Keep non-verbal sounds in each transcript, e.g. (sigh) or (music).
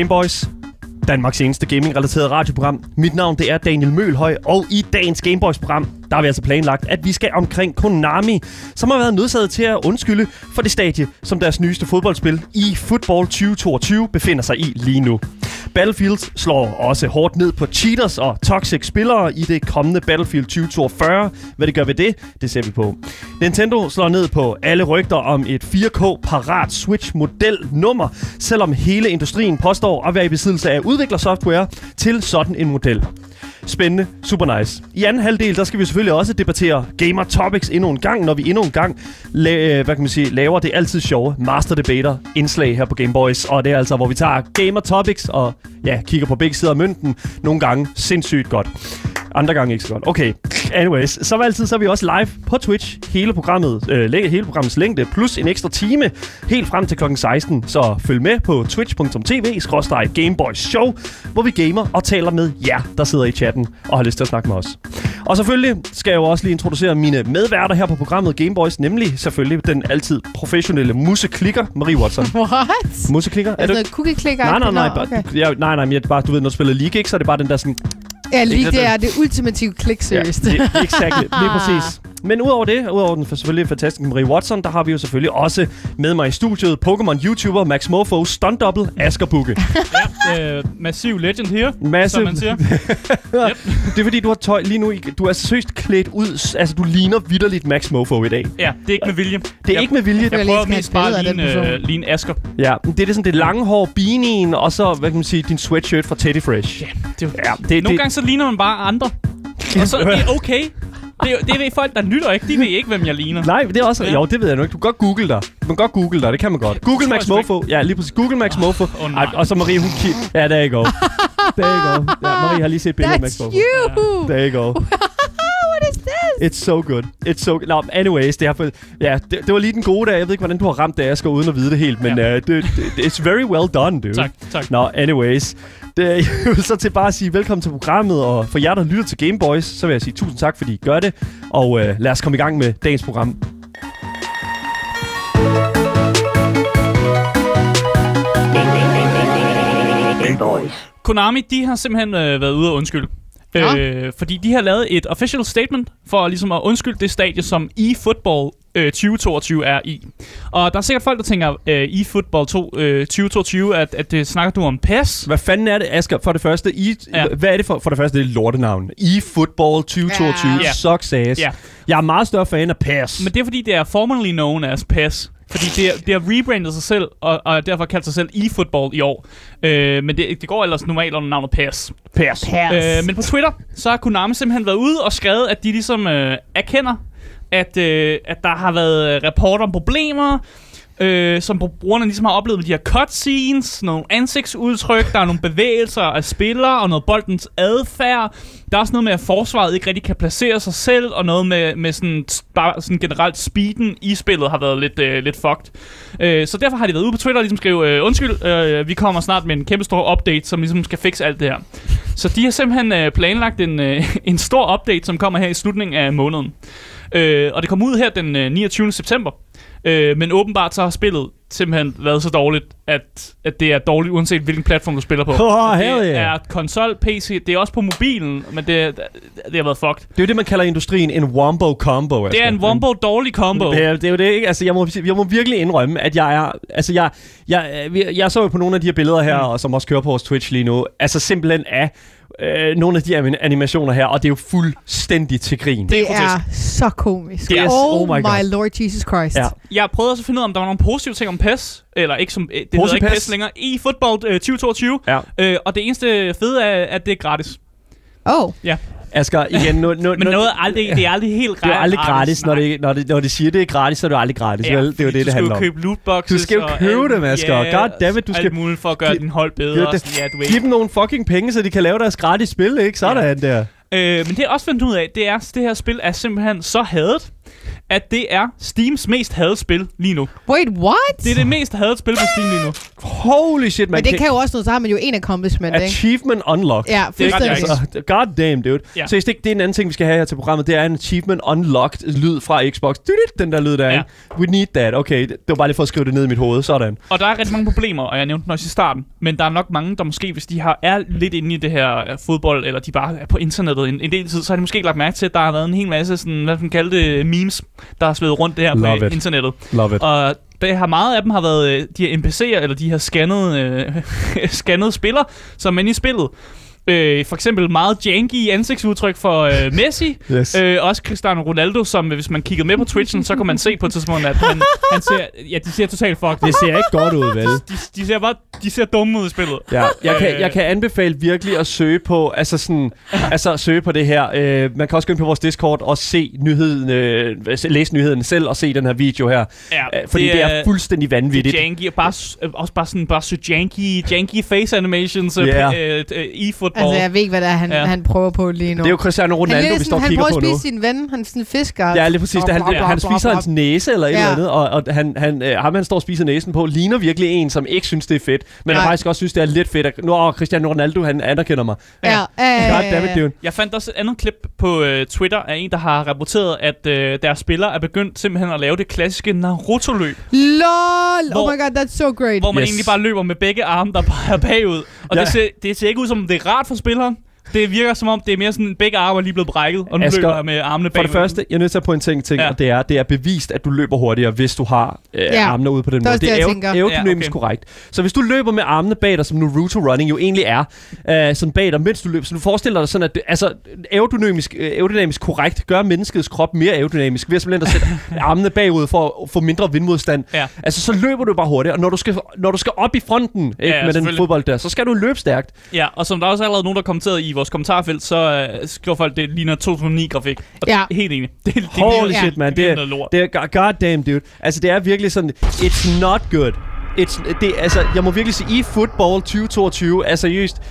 Gameboys, Danmarks eneste gaming-relateret radioprogram. Mit navn det er Daniel Mølhøj, og i dagens Gameboys-program, der har vi altså planlagt, at vi skal omkring Konami, som har været nødsaget til at undskylde for det stadie, som deres nyeste fodboldspil i Football 2022 befinder sig i lige nu. Battlefield slår også hårdt ned på cheaters og toxic spillere i det kommende Battlefield 2042. Hvad det gør ved det, det ser vi på. Nintendo slår ned på alle rygter om et 4K parat Switch-model nummer, selvom hele industrien påstår at være i besiddelse af udviklersoftware til sådan en model. Spændende, super nice. I anden halvdel, der skal vi selvfølgelig også debattere Gamer Topics endnu en gang, når vi endnu en gang la- øh, hvad kan man sige, laver det altid sjove Master Debater indslag her på Game Boys. Og det er altså, hvor vi tager Gamer Topics og ja, kigger på begge sider af mønten. Nogle gange sindssygt godt. Andre gange ikke så godt. Okay, anyways. Som altid, så er vi også live på Twitch. Hele, programmet, øh, hele programmets længde, plus en ekstra time, helt frem til klokken 16. Så følg med på twitch.tv Show, hvor vi gamer og taler med jer, der sidder i chatten og har lyst til at snakke med os. Og selvfølgelig skal jeg jo også lige introducere mine medværter her på programmet Gameboys, nemlig selvfølgelig den altid professionelle museklikker, Marie Watson. (laughs) What? Museklikker? Er det noget cookie clicker? Nej, nej, nej. Nå, Bare, okay. ja, nej, nej, men jeg, bare, du ved, når du spiller League, ikke, så er det bare den der sådan... Ja, lige det er det ultimative klik, seriøst. Ja, det, exakt. Lige præcis. Men udover det, udover den selvfølgelig fantastiske Marie Watson, der har vi jo selvfølgelig også med mig i studiet Pokémon-YouTuber Max Morfo, stunt double Asger Bukke. (laughs) ja, øh, massiv legend her, Massive. som man siger. (laughs) Det er fordi, du har tøj lige nu. i- Du er seriøst klædt ud. Altså, du ligner vidderligt Max Morfo i dag. Ja, det er ikke med vilje. Det er jeg, ikke med vilje. Jeg Jeg lige prøver mest bare at ligne, øh, ligne Asger. Ja, det er det sådan det lange hår, beanien, og så, hvad kan man sige, din sweatshirt fra Teddy Fresh. Ja, det, er Ja, det, Nogle det, gange så ligner man bare andre. Og så det er (laughs) okay. Det, er, det ved folk, der lytter ikke. De ved ikke, hvem jeg ligner. Nej, det er også... Ja. Jo, det ved jeg nu ikke. Du kan godt google dig. Du kan godt google dig, det kan man godt. Google Max Mofo. Ja, lige præcis. Google Max Mofo. Åh, nej. Ej, og så Marie, hun kigger... Ja, there you go. (laughs) There you go. Ja, Marie har lige set billedet af Max That's Mofo. you! There you go. It's so good. It's so good. No, anyways, det, er for, ja, det, det, var lige den gode dag. Jeg ved ikke, hvordan du har ramt det, Asger, uden at vide det helt. Men Ja. uh, det, det, it's very well done, dude. Tak, tak. Nå, anyways. Det, (laughs) jeg vil så til bare at sige velkommen til programmet, og for jer, der lytter til Gameboys, så vil jeg sige tusind tak, fordi I gør det. Og uh, lad os komme i gang med dagens program. Konami, de har simpelthen øh, været ude og undskylde. Øh, fordi de har lavet et official statement for ligesom at undskylde det stadie, som eFootball øh, 2022 er i. Og der er sikkert folk, der tænker, øh, eFootball 2, øh, 2022, at, at det snakker du om PES. Hvad fanden er det, Asger? For det første, I, Ja. hvad er det for, for det første, det er lortenavn? eFootball 2022, Ja. sucks ass. Ja. Jeg er meget større fan af PAS. Men det er fordi, det er formerly known as PES. Fordi det, er, det har rebrandet sig selv, og, og derfor kaldt sig selv eFootball i år. Øh, men det, det går ellers normalt under navnet PES. PAS. Øh, men på Twitter, så har Konami simpelthen været ude og skrevet, at de ligesom øh, erkender, at, øh, at der har været øh, rapporter om problemer, øh, som brugerne ligesom har oplevet med de her cutscenes, nogle ansigtsudtryk, der er nogle bevægelser af spillere, og noget boldens adfærd. Der er også noget med, at forsvaret ikke rigtig kan placere sig selv, og noget med, med sådan, bare sådan generelt speeden i spillet har været lidt, øh, lidt fucked. Øh, så derfor har de været ude på Twitter og ligesom skrive, øh, undskyld, øh, vi kommer snart med en kæmpe stor update, som ligesom skal fikse alt det her. Så de har simpelthen øh, planlagt en, øh, (laughs) en stor update, som kommer her i slutningen af måneden. Øh, og det kommer ud her den øh, 29. september. Øh, men åbenbart så har spillet simpelthen været så dårligt, at, at det er dårligt, uanset hvilken platform du spiller på. Oh, hell det yeah. er konsol, PC, det er også på mobilen, men det, det har været fucked. Det er jo det, man kalder i industrien en wombo combo. Det er en wombo dårlig combo. Det er, det er jo det, ikke? Altså, jeg må, jeg må virkelig indrømme, at jeg er... Altså, jeg, jeg, jeg, jeg så jo på nogle af de her billeder her, mm. og som også kører på vores Twitch lige nu. Altså, simpelthen af øh, nogle af de animationer her, og det er jo fuldstændig til grin. Det grotesk. er så komisk. Det er- oh, oh my my, lord Jesus Christ. Ja. Jeg prøvede også at finde ud af, om der var nogle positive ting om PES. Eller ikke som... øh, Det hedder ikke PES. Længere. I Football øh, 2022. Ja. Øh, og det eneste fede er, at det er gratis. Oh, Asger, igen, nu, nu, Men noget aldrig, det er aldrig helt det er aldrig gratis, når, det, når, det, når de siger, det er gratis, så er det aldrig gratis. Ja, vel? Det er jo det, det handler Du om. skal jo købe lootboxes. Du skal jo købe dem, Asger. Ja, Goddammit, du skal- Alt muligt for at gøre din hold bedre. Ja, det- sådan, ja, du. Giv dem nogle fucking penge, så de kan lave deres gratis spil, ikke? Sådan der. Øh, men det jeg også fundet ud af, det er, at det her spil er simpelthen så hadet, at det er Steams mest hadede spil lige nu. Wait, what? Det er det mest hadede spil på Steam lige nu. Holy shit, man. Men det kan jo også noget, så har man jo en accomplishment, ikke? Achievement unlocked. Ja, er fuldstændig. Altså, god damn, dude. Ja. Så det, det er en anden ting, vi skal have her til programmet. Det er en achievement unlocked lyd fra Xbox. Den der lyd der, Ja. We need that. Okay, det var bare lige for at skrive det ned i mit hoved. Sådan. Og der er rigtig mange problemer, og jeg nævnte den også i starten. Men der er nok mange, der måske, hvis de har, er lidt inde i det her øh, fodbold, eller de bare er på internettet en, en del tid, så har de måske ikke lagt mærke til, at der har været en hel masse, sådan, hvad man kalde det, memes, der har svedet rundt det her Love på it. internettet. Love it. Og det har meget af dem har været øh, de her NPC'er, eller de her scannede, øh, (laughs) scannede spillere, som er inde i spillet. Øh, for eksempel meget janky ansigtsudtryk for øh, Messi. (laughs) Yes. Øh, også Cristiano Ronaldo, som øh, hvis man kiggede med på Twitchen, så kunne man se på et tidspunkt, at han, han ser, ja, de ser totalt fucked. Det ser ikke godt ud, vel? De, de ser bare, de ser dumme ud i spillet. Ja, jeg kan, Øh. jeg kan anbefale virkelig at søge på, altså sådan, altså søge på det her. Øh, man kan også gå ind på vores Discord og se nyheden, øh, læse nyheden selv og se den her video her. Ja, Øh, fordi det er, det er fuldstændig det er vanvittigt. janky, og bare, øh, også bare sådan, bare så janky, janky face animations, øh, Ja. øh, øh, e-football. Altså, jeg ved ikke, hvad det er, han, Ja. ja. han prøver på lige nu. Det er jo Cristiano han, Ronaldo, er vi sådan, står og han kigger prøver på at nu. spise sin ven, han sådan fisker. Ja, lige præcis. Det, han, Bla, bla, han spiser hans næse eller et Ja. eller andet, og, og han, han, øh, ham, han står og spiser næsen på, ligner virkelig en, som ikke synes, det er fedt, men han faktisk også synes, det er lidt fedt. At, nu, åh, Cristiano Ronaldo, han anerkender mig. Ja, ja, God damn it, dude. Jeg fandt også et andet klip på øh, Twitter af en, der har rapporteret, at øh, deres spillere er begyndt simpelthen at lave det klassiske Naruto-løb, LOL! Hvor- oh my god, that's so great. hvor man Yes. egentlig bare løber med begge arme, der peger bagud. Og Ja. det, ser, det ser ikke ud som, det er start for spilleren. Det virker som om, det er mere sådan, begge arme er lige blevet brækket, og nu Asger, løber jeg med armene For bagud. det første, jeg er nødt til at pointere en ting, Ja. og det er, det er bevist, at du løber hurtigere, hvis du har øh, Ja. armene ude på den Det måde. det, er aer- aerodynamisk Ja, okay. korrekt. Så hvis du løber med armene bag dig, som Naruto Running jo egentlig er, øh, sådan bag dig, mens du løber, så du forestiller dig sådan, at altså, aerodynamisk, øh, aerodynamisk korrekt gør menneskets krop mere aerodynamisk, ved at simpelthen at sætte (laughs) armene bagud for at få mindre vindmodstand. Ja. Altså, så løber du bare hurtigt, og når du skal, når du skal op i fronten ikke, Ja, med den fodbold der, så skal du løbe stærkt. Ja, og som der også er allerede nogen, der har kommenteret i vores kommentarfelt, så øh, skriver folk, det ligner 2009-grafik. Og Ja. helt enig. Det, det Holy ligner- shit, man. Det, Det er, lort. det er go- goddamn, dude. Altså, det er virkelig sådan, it's not good. It's, det, altså, jeg må virkelig sige, i football 2022, altså seriøst,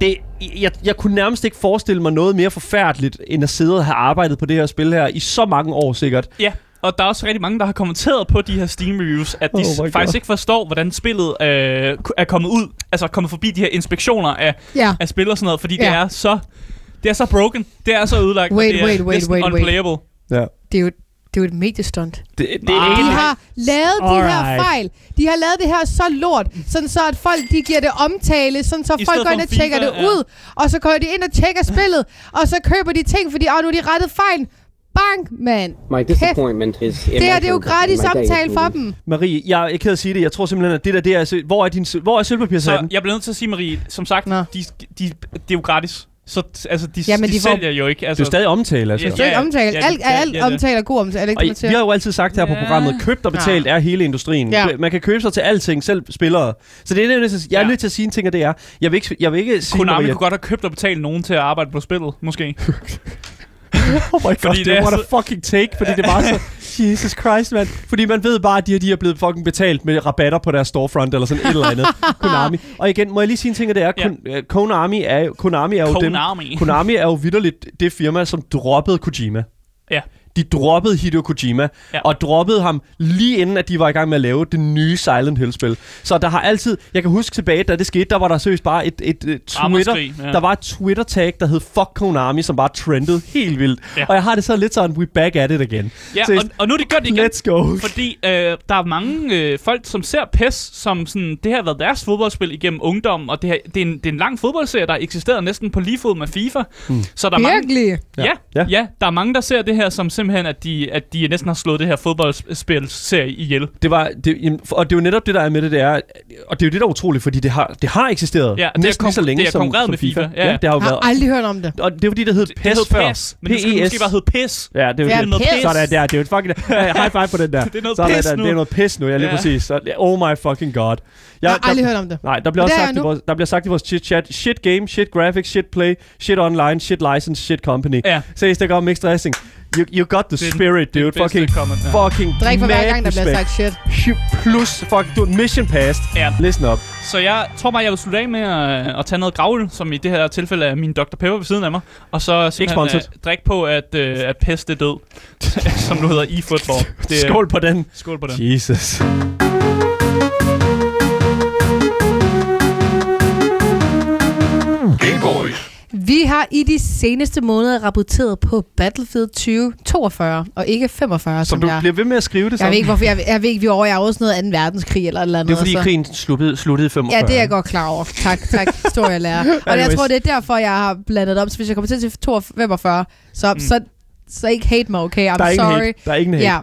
det, jeg, jeg kunne nærmest ikke forestille mig noget mere forfærdeligt, end at sidde og have arbejdet på det her spil her i så mange år sikkert. Ja, og der er også rigtig mange, der har kommenteret på de her Steam-reviews, at de Oh oh faktisk God. ikke forstår, hvordan spillet øh, er kommet ud, altså kommet forbi de her inspektioner af, Ja. af spil og sådan noget, fordi Ja. det er så det er så broken, det er så ødelagt, Wait, det er wait, wait, næsten wait, wait. unplayable. Ja. Det er jo, det er jo et mediestunt. Det, det, er De har lavet de her Alright. fejl. De har lavet det her så lort, sådan så at folk de giver det omtale, sådan så I folk går ind og FIFA, tjekker det ja. ud, og så går de ind og tjekker spillet, og så køber de ting, fordi åh, nu er de rettet fejl. Bang, mand. My disappointment is Det her det er jo gratis samtale for dem. Marie, jeg er ikke ked at sige det. Jeg tror simpelthen, at det der, det er... Hvor er, din, hvor er sølvpapirshatten? Så jeg bliver nødt til at sige, Marie, som sagt, Nå. de, de, de, det er jo gratis. Så altså, de, Jamen, de, de får- sælger jo ikke. Det Altså, er jo stadig omtale, altså. Ja, Det er omtale. ja, Alt, ja, alt ja, det. omtale er god omtale. Det Og ikke det, man vi har jo altid sagt her på Ja. programmet, købt og betalt er hele industrien. Ja. Man kan købe sig til alting, selv spillere. Så det er nødt til, jeg er Ja. nødt til at sige en ting, og det er, jeg vil ikke, jeg vil ikke sige, Konami Maria- kunne godt have købt og betalt nogen til at arbejde på spillet, måske. (laughs) (laughs) Oh my god, det det er what så- fucking take, fordi det var så... (laughs) Jesus Christ, mand. Fordi man ved bare, at de her de er blevet fucking betalt med rabatter på deres storefront, eller sådan et eller andet. (laughs) Konami. Og igen, må jeg lige sige en ting, og det er, Ja. Kon- øh, Konami er, jo- Konami er jo dem... Konami. Konami er jo vidderligt det firma, som droppede Kojima. Ja. De droppede Hideo Kojima, Ja. og droppede ham lige inden, at de var i gang med at lave det nye Silent Hill-spil. Så der har altid... Jeg kan huske tilbage, da det skete, der var der seriøst bare et, et, et Twitter... Ja. Der var et Twitter-tag, der hed Fuck Konami, som bare trendede helt vildt. Ja. Og jeg har det så lidt sådan, we back at it again. Ja, Så og, og nu er det igen. Let's go. Fordi øh, der er mange øh, folk, som ser PES som sådan, det har været deres fodboldspil igennem ungdom, og det, her, det, er en, det er en lang fodboldserie, der eksisterer næsten på lige fod med FIFA. Mm. Så der er mange, Virkelig? ja, ja. Ja. ja, der er mange, der ser det her som simpelthen, at de, at de næsten har slået det her fodboldspilserie ihjel. Det var, det, og det er jo netop det, der er med det, det er, og det er jo det, der er utroligt, fordi det har, det har eksisteret Ja, det er næsten lige så længe det er som, som med FIFA. Ja, Ja, ja. det har jo Jeg har været. aldrig hørt om det. Og det er fordi, det hed PES det hed før. PES, men det skulle måske bare hedde PES. Ja, det er jo Ja, det. noget pis. Sådan der, det er jo et fucking... (laughs) high five på den der. Det er noget Sådan pis der, nu. Det er noget pis nu, ja, lige Ja. præcis. Så, oh my fucking god. Jeg har aldrig der, hørt om det. Nej, der bliver, også sagt i jeg vores, der bliver sagt i vores chit-chat, shit game, shit graphics, shit play, shit online, shit license, shit company. Ja. Seriøst, der går mixed dressing. You, you got the Det er den- spirit, det er dude. den bedste Fucking, comment, ja. fucking Drik for hver mad gang, der bliver respect. sagt shit. Plus, fuck, du mission passed. Ja. Listen up. Så jeg tror bare, jeg vil slutte af med at, at tage noget gravøl, som i det her tilfælde er min Dr. Pepper ved siden af mig. Og så simpelthen sponsored. uh, drikke på, at, uh, at pest er død. (laughs) som nu hedder i football. (laughs) Det, er- Skål på den. Skål på den. Jesus. I de seneste måneder rapporteret på Battlefield 2042, og ikke 45, Så som du jeg... bliver ved med at skrive det Jeg ved ikke, hvorfor jeg, jeg ved ikke, vi er over i også noget anden verdenskrig eller eller andet. Det er fordi så. krigen sluttede, sluttede i 45. Ja, det er jeg godt klar over. Tak, tak, historielærer. Og jeg tror, det er derfor, jeg har blandet op. Så hvis jeg kommer til til 45, så, mm. så, så ikke hate mig, okay? I'm der er sorry. hate. Der er ingen hate. Ja.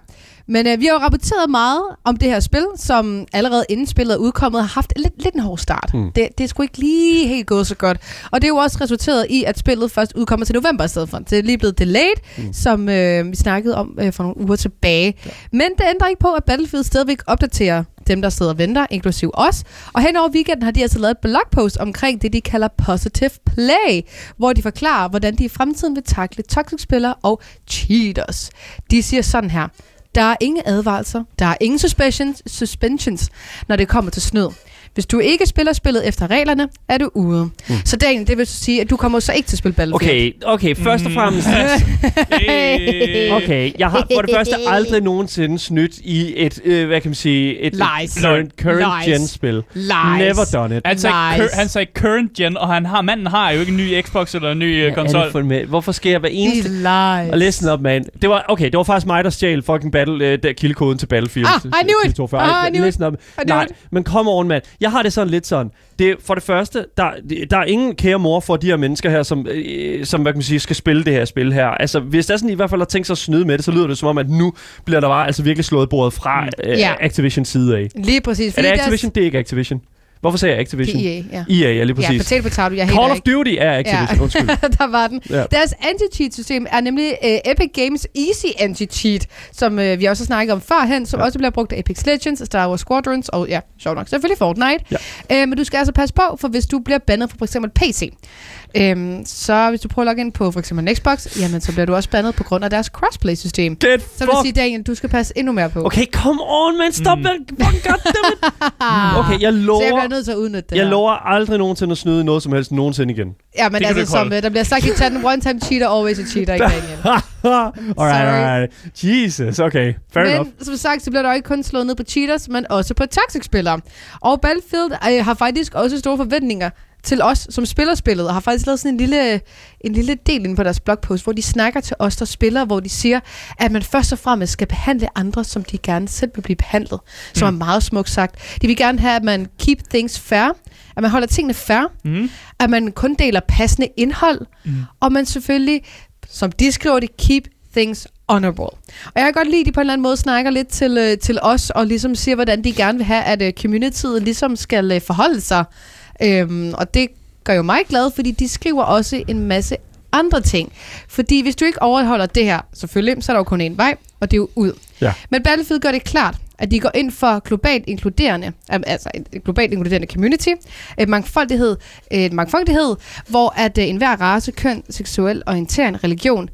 Men øh, vi har jo rapporteret meget om det her spil, som allerede inden spillet er udkommet, har haft lidt, lidt en hård start. Mm. Det, det er sgu ikke lige helt gået så godt. Og det er jo også resulteret i, at spillet først udkommer til november i stedet for. Det er lige blevet delayed, mm. som øh, vi snakkede om øh, for nogle uger tilbage. Ja. Men det ændrer ikke på, at Battlefield stadigvæk opdaterer dem, der sidder og venter, inklusiv os. Og hen over weekenden har de altså lavet et blogpost omkring det, de kalder Positive Play, hvor de forklarer, hvordan de i fremtiden vil takle toxic spillere og cheaters. De siger sådan her. Der er ingen advarelser, der er ingen suspensions, suspensions, når det kommer til snyd. Hvis du ikke spiller spillet efter reglerne, er du ude. Mm. Så Daniel, det vil sige, at du kommer så ikke til at spille Battlefield. Okay, okay, først og Mm. fremmest... Hey. Okay, jeg har for det første aldrig nogensinde snydt i et, øh, hvad kan man sige, et, Lies. current, current Lies. gen-spil. Lies. Never done it. Han sagde, Nice. cur- han sagde current gen, og han har, manden har jo ikke en ny Xbox eller en ny uh, konsol. med? Hvorfor sker jeg hver eneste... Lies. Og listen up, man. Det var, okay, det var faktisk mig, der stjal fucking battle, øh, der kildekoden til Battlefield. Ah, I knew it. 42. Ah, I knew it. listen up. I knew Nej, it. men come on, mand. Jeg har det sådan lidt sådan. Det, for det første, der, der er ingen kære mor for de her mennesker her, som, øh, som hvad kan man sige, skal spille det her spil her. Altså, hvis der sådan i hvert fald har tænkt sig at snyde med det, så lyder det som om, at nu bliver der bare altså virkelig slået bordet fra Mm. øh, Ja. Activision side af. Lige præcis. Er det deres- Activision? Det er ikke Activision. Hvorfor sagde jeg Activision? EA, ja. EA, ja, lige Ja, præcis. potato potato, jeg Call of Duty er Activision, Ja. undskyld. (laughs) der var den. Ja. Deres anti-cheat-system er nemlig uh, Epic Games Easy Anti-Cheat, som uh, vi også har snakket om førhen, som Ja. også bliver brugt af Epic Legends, Star Wars Squadrons og ja, sjovt nok, selvfølgelig Fortnite. Ja. Uh, men du skal altså passe på, for hvis du bliver bandet fra for eksempel PC, um, så hvis du prøver at logge ind på for eksempel en Xbox, jamen så bliver du også bandet på grund af deres crossplay-system. Get Så vil fuck sige, Daniel, du skal passe endnu mere på. Okay, come on, man. Stop Mm. Fucking goddammit. (laughs) Okay, jeg Så jeg lover... bliver nødt til at udnytte det Jeg her. lover aldrig nogensinde at snyde i noget som helst nogensinde igen. Ja, men Det kan du altså, ikke som holde. øh, der bliver sagt i chatten, one time cheater, always a cheater, ikke Daniel? (laughs) alright, alright. Jesus, okay. Fair men enough. som sagt, så bliver der jo ikke kun slået ned på cheaters, men også på toxic-spillere. Og Battlefield øh, har faktisk også store forventninger til os, som spiller spillet, og har faktisk lavet sådan en lille, en lille del inde på deres blogpost, hvor de snakker til os, der spiller, hvor de siger, at man først og fremmest skal behandle andre, som de gerne selv vil blive behandlet. Som Mm. er meget smukt sagt. De vil gerne have, at man keep things fair, at man holder tingene fair, Mm. at man kun deler passende indhold, Mm. og man selvfølgelig, som de skriver det, keep things honorable. Og jeg kan godt lide, at de på en eller anden måde snakker lidt til, øh, til os, og ligesom siger, hvordan de gerne vil have, at øh, communityet ligesom skal øh, forholde sig. Øhm, og det gør jo mig glad, fordi de skriver også en masse andre ting. Fordi hvis du ikke overholder det her, selvfølgelig, så er der jo kun én vej, og det er jo ud. Ja. Men Battlefield gør det klart, at de går ind for globalt inkluderende, al- altså et et globalt inkluderende community, et mangfoldighed, et mangfoldighed hvor at øh, enhver race, køn, seksuel orientering, religion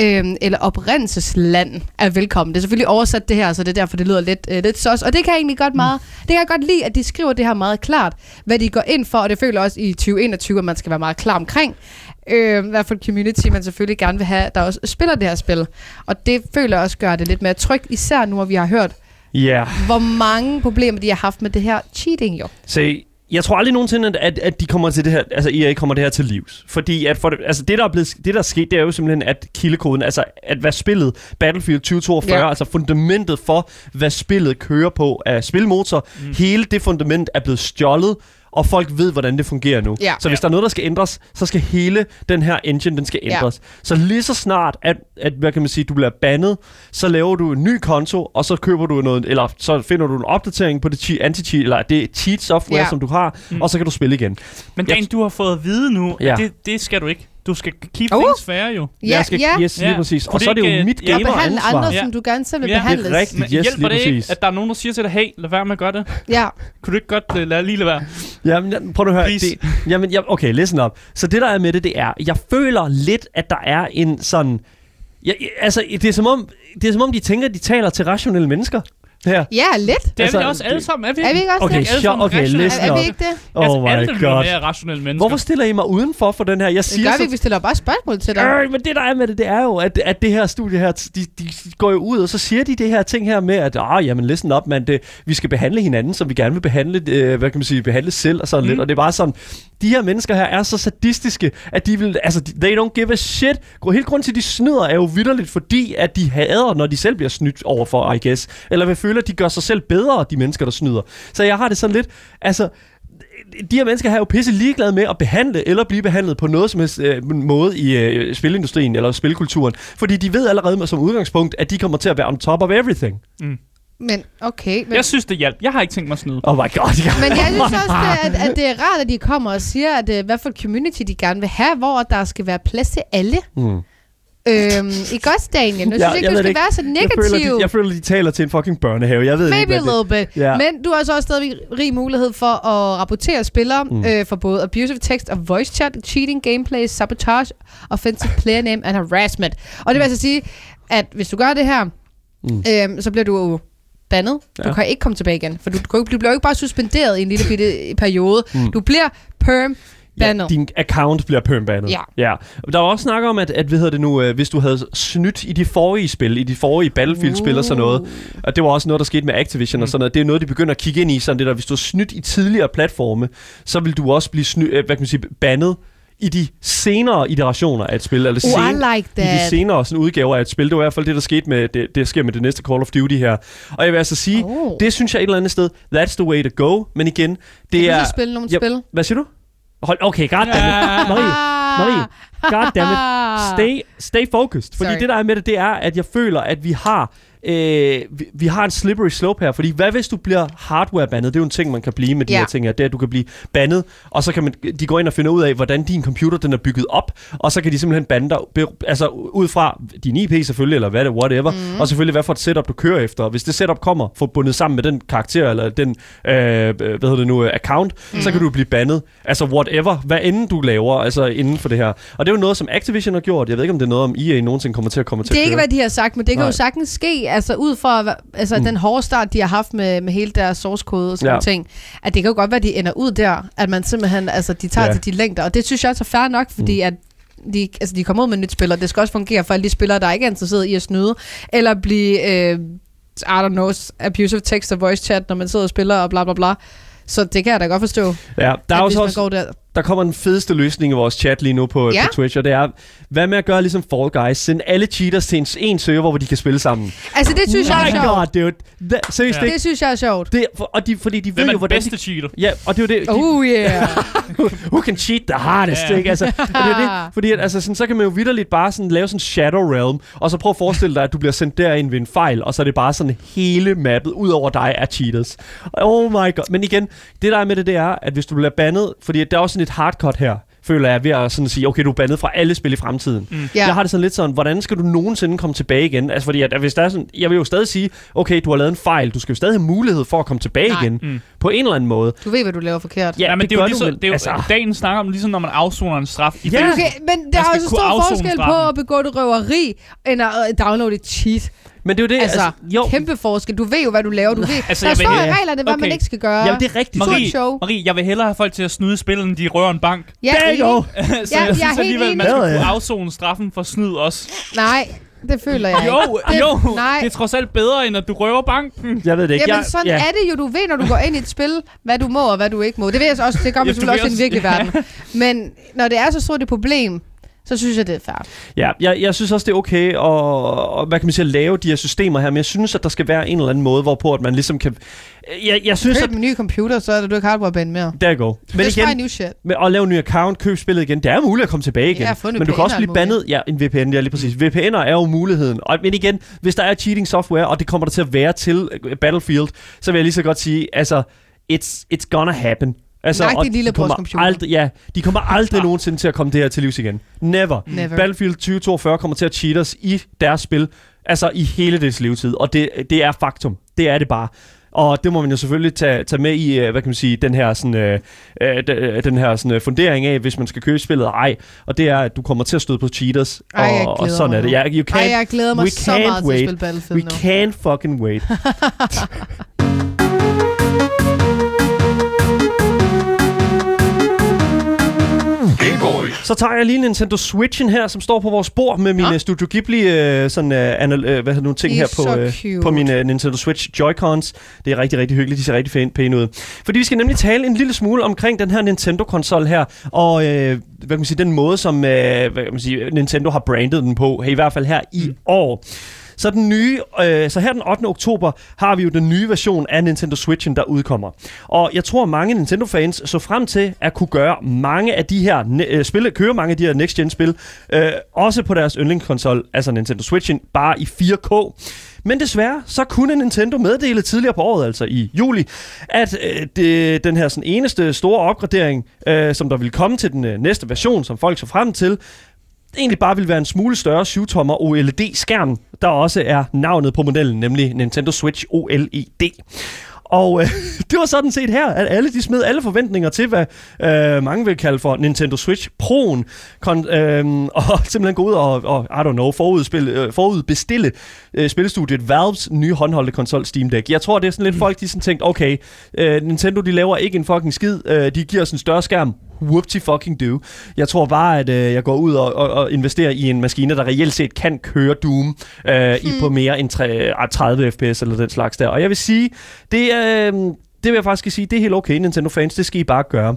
øhm, eller oprindelsesland er velkommen. Det er selvfølgelig oversat det her, så det er derfor, det lyder lidt, øh, lidt sås. Og det kan jeg egentlig godt meget, det kan jeg godt lide, at de skriver det her meget klart, hvad de går ind for, og det føler også i 2021, at man skal være meget klar omkring. Øh, I hvert fald community, man selvfølgelig gerne vil have, der også spiller det her spil. Og det føler jeg også gør det lidt mere trygt, især nu, hvor vi har hørt. Yeah. hvor mange problemer de har haft med det her cheating jo. Se, jeg tror aldrig nogensinde, at, at, de kommer til det her, altså EA kommer det her til livs. Fordi at for altså det, der er blevet, det, der er sket, det er jo simpelthen, at kildekoden, altså at hvad spillet Battlefield 2042, Ja. altså fundamentet for, hvad spillet kører på af spilmotor, mm. hele det fundament er blevet stjålet, og folk ved, hvordan det fungerer nu. Ja. Så hvis Ja. der er noget, der skal ændres, så skal hele den her engine, den skal Ja. ændres. Så lige så snart, at, at hvad kan man sige, du bliver bandet, så laver du en ny konto, og så køber du noget, eller så finder du en opdatering på det che- anti-cheat, eller det cheat software, Ja. som du har, Mm. og så kan du spille igen. Men Jeg- Dan, du har fået at vide nu, Ja. at det, det skal du ikke. Du skal keep Uh. things fair jo. Ja, jeg skal, ja. Yes, lige Ja. præcis. Og så er det jo mit ja. Og behandle andre, Ja. som du gerne selv vil Ja, det er behandles. rigtigt. Men Yes, hjælper lige det ikke, at der er nogen, der siger til dig, hey, lad være med at gøre det? Ja, Kunne du ikke godt uh, lade lige lade være? Jamen, prøv at høre. Please. Det, jamen, jeg, okay, listen up. Så det, der er med det, det er, jeg føler lidt, at der er en sådan... Ja, altså, det er, som om, det er som om, de tænker, at de taler til rationelle mennesker. Det her. Ja, lidt. Det er Altså, vi også alle det- sammen, er vi Er vi ikke også Okay, det? alle sammen okay, rationelle. listen Er, er vi ikke det? Oh altså, my alle god. mere rationelle mennesker. Hvorfor stiller I mig udenfor for den her? Jeg Det siger gør så vi, vi stiller bare spørgsmål til dig. Øh, men det der er med det, det er jo, at, at det her studie her, de, de går jo ud, og så siger de det her ting her med, at ah, jamen, listen op, man, det, vi skal behandle hinanden, som vi gerne vil behandle, øh, hvad kan man sige, behandle selv og sådan mm. lidt. Og det er bare sådan, de her mennesker her er så sadistiske, at de vil, altså, they don't give a shit. Helt grund grunden til, at de snyder, er jo vidderligt, fordi at de hader, når de selv bliver snydt overfor, I guess. Eller vil føle, at de gør sig selv bedre, de mennesker, der snyder. Så jeg har det sådan lidt, altså, de her mennesker her er jo pisse ligeglade med at behandle eller blive behandlet på noget som helst øh, måde i øh, spilindustrien eller spilkulturen. Fordi de ved allerede med, som udgangspunkt, at de kommer til at være on top of everything. Mm. Men okay. Men, Jeg synes, det hjalp. Jeg har ikke tænkt mig at snyde. Oh my god. Ja. men jeg synes (laughs) også, det, at, at det er rart, at de kommer og siger, at uh, hvad for et community de gerne vil have, hvor der skal være plads til alle. Mm. Øhm, ikke også, Daniel? Nu synes jeg ikke, du skal det være så Jeg negativ. føler, de, jeg føler, de taler til en fucking børnehave. Jeg ved Maybe ikke, a det little bit. Ja. Men du har så også stadig rig mulighed for at rapportere spillere mm. øh, for både abusive text og voice chat, cheating, gameplay, sabotage, offensive player name and harassment. Og det vil altså sige, at hvis du gør det her, Mm. øhm, så bliver du bandet. Du Ja. kan ikke komme tilbage igen, for du, du, du bliver jo ikke bare suspenderet i en lille bitte periode. Mm. Du bliver perm Ja, bandet. din account bliver permbandet. Ja. ja. Der var også snak om, at, at hvad hedder det nu, øh, hvis du havde snydt i de forrige spil, i de forrige Battlefield-spil og sådan noget, og det var også noget, der skete med Activision mm. og sådan noget, det er noget, de begynder at kigge ind i, sådan det der, hvis du har snydt i tidligere platforme, så vil du også blive snydt, hvad kan man sige, bandet i de senere iterationer af et spil, eller Oh, I sen- like i de senere sådan, udgaver af et spil. Det var i hvert fald det, der skete med det, det sker med det næste Call of Duty her. Og jeg vil altså sige, Oh. det synes jeg et eller andet sted, that's the way to go. Men igen, det Kan er... du så spille nogle Ja, spil? Hvad siger du? Hold, okay, goddammit. Ja. Marie, Marie, goddammit. (laughs) Stay, stay focused. Fordi Sorry. det der er med det, det er, at jeg føler, at vi har øh, vi, vi har en slippery slope her. Fordi hvad hvis du bliver hardware-bandet? Det er jo en ting, man kan blive med de Ja. her ting her. Det er, at du kan blive bandet, og så kan man, de gå ind og finde ud af, hvordan din computer den er bygget op, og så kan de simpelthen bande dig, be- altså ud fra din IP selvfølgelig, eller hvad det, whatever, mm. og selvfølgelig hvad for et setup du kører efter. Og hvis det setup kommer forbundet sammen med den karakter, eller den, øh, hvad hedder det nu, øh, account, mm. så kan du blive bandet. Altså whatever, hvad end du laver, altså inden for det her. Og det er jo noget, som Activision har gjort. Jeg ved ikke, om det er noget, om EA nogensinde kommer til at komme til Det er at ikke, køre. hvad de har sagt, men det kan Nej. jo sagtens ske, altså ud fra altså, Mm. den hårde start, de har haft med, med hele deres source code og sådan Ja. ting, at det kan jo godt være, at de ender ud der, at man simpelthen, altså de tager Ja. til de længder, og det synes jeg også er fair nok, fordi mm. at de, altså, de kommer ud med nyt spil, og det skal også fungere for alle de spillere, der ikke er interesseret i at snyde, eller blive, øh, I don't know, abusive text og voice chat, når man sidder og spiller og bla bla bla. Så det kan jeg da godt forstå, Ja, der er også, også der. Der kommer den fedeste løsning i vores chat lige nu på, Ja. på Twitch, og det er, hvad med at gøre ligesom Fall Guys? Send alle cheaters til en, en server, hvor de kan spille sammen. Altså det synes jeg er sjovt. god, dude. That, seriøst, Ja. Det synes jeg er sjovt. det, for, og de, fordi de Hvem ved er jo, den hvordan bedste de, cheater? Ja, og det er jo det. De, Oh yeah. (laughs) who can cheat the hardest, Ja. ikke? Altså, og det er det. (laughs) Fordi at, altså, sådan, så kan man jo vidderligt bare sådan, lave sådan en Shadow Realm, og så prøv at forestille dig, at du bliver sendt derind ved en fejl, og så er det bare sådan hele mappet ud over dig er cheaters. Oh my god. Men igen, det der er med det, det er, at hvis du bliver bandet, fordi der er også sådan et hardcut her, føler jeg, ved at sådan sige, okay, du er bandet fra alle spil i fremtiden. Mm. Ja. Jeg har det sådan lidt sådan, hvordan skal du nogensinde komme tilbage igen? Altså fordi, at, hvis der er sådan, jeg vil jo stadig sige, okay, du har lavet en fejl, du skal jo stadig have mulighed for at komme tilbage Nej. igen, Mm. på en eller anden måde. Du ved, hvad du laver forkert. Ja, Ja, men det det, er jo gør lige du, så, men det er jo, altså- dagen snakker om, ligesom når man afsoner en straf i Ja. Okay, men der er skal også kunne stor forskel på at begå et røveri, end at øh, downloade et cheat. Men det er jo det, Altså, jo, kæmpe forskel. Du ved jo, hvad du laver. Du ved, Altså, der jeg står i reglerne, hvad man Okay. ikke skal gøre. Jamen, det er rigtigt. Marie, show. Marie, jeg vil hellere have folk til at snyde spillet, end de rører en bank. Ja, Der enig. jo. så Ja, jeg (laughs) jeg er synes helt alligevel, man skal kunne afzone straffen for snyd også. Nej, det føler jeg Jo, ikke. (laughs) jo, nej. det er trods alt bedre, end at du røver banken. Jeg ved det ikke. Jamen, jeg, sådan ja. er det jo. Du ved, når du går ind i et spil, hvad du må og hvad du ikke må. Det ved jeg så også. Det man du selvfølgelig også i den virkelige verden. Men når det er så stort et problem, så synes jeg, det er fair. Ja, jeg, jeg synes også, det er okay at, og, hvad kan man sige, at lave de her systemer her, men jeg synes, at der skal være en eller anden måde, hvorpå at man ligesom kan... Jeg, jeg synes, Køb at... en ny computer, så er det du ikke hardware mere. Der go. Men Just igen, new shit. med at lave en ny account, køb spillet igen, det er muligt at komme tilbage igen. Ja, men du kan også og blive bandet. Ja, en VPN, ja lige præcis. VPN'er er jo muligheden. Og, men igen, hvis der er cheating software, og det kommer der til at være til øh, Battlefield, så vil jeg lige så godt sige, altså, it's, it's gonna happen. Altså, Nej, og din de kommer. Aldrig, ja, de kommer aldrig nogensinde til at komme det her til livs igen. Never. Never. Battlefield 2042 kommer til at cheat os i deres spil, altså i hele dets levetid, og det, det er faktum. Det er det bare. Og det må man jo selvfølgelig tage, tage med i, øh, hvad kan man sige, den her, sådan, øh, øh, øh, den her sådan, øh, fundering af, hvis man skal købe spillet ej. Og det er, at du kommer til at støde på cheaters. Ej, jeg og, og sådan mig er det. Ja, you can't, Ej, jeg glæder mig we så can't meget til wait. at spille Battlefield we nu. can't fucking wait. (laughs) Så tager jeg lige Nintendo Switchen her, som står på vores bord med mine Nå. Studio Ghibli øh, sådan, øh, anal- øh, hvad hedder nogle ting er her på, øh, cute. på mine øh, Nintendo Switch Joy-Cons. Det er rigtig, rigtig hyggeligt. De ser rigtig fæn, pæne ud. Fordi vi skal nemlig tale en lille smule omkring den her Nintendo-konsol her, og øh, hvad kan man sige, den måde, som øh, hvad kan man sige, Nintendo har brandet den på, i hvert fald her i Mm. år. Så den nye, øh, så her den 8. oktober har vi jo den nye version af Nintendo Switchen, der udkommer. Og jeg tror, mange Nintendo-fans så frem til at kunne gøre mange af de her ne- øh, spil, køre mange af de her next-gen-spil, øh, også på deres yndlingskonsol, altså Nintendo Switchen, bare i 4K. Men desværre, så kunne Nintendo meddele tidligere på året, altså i juli, at øh, det, den her sådan eneste store opgradering, øh, som der ville komme til den øh, næste version, som folk så frem til, egentlig bare vil være en smule større 7-tommer OLED-skærm, der også er navnet på modellen, nemlig Nintendo Switch OLED. Og øh, (laughs) det var sådan set her, at alle de smed alle forventninger til, hvad øh, mange vil kalde for Nintendo Switch Pro'en, kon, øh, (laughs) og simpelthen gå ud og, og I don't know, forudspil, øh, forudbestille øh, spillestudiet Valves nye håndholdte konsol Steam Deck. Jeg tror, det er sådan lidt folk, de sådan tænkt, okay, øh, Nintendo de laver ikke en fucking skid, øh, de giver os en større skærm, whoopty fucking do. Jeg tror bare, at øh, jeg går ud og, og, og investerer i en maskine, der reelt set kan køre Doom øh, i på mere end tre, ah, 30 fps eller den slags der. Og jeg vil sige, det. Øh, det vil jeg faktisk sige, det er helt okay, Nintendo-fans, det skal I bare gøre.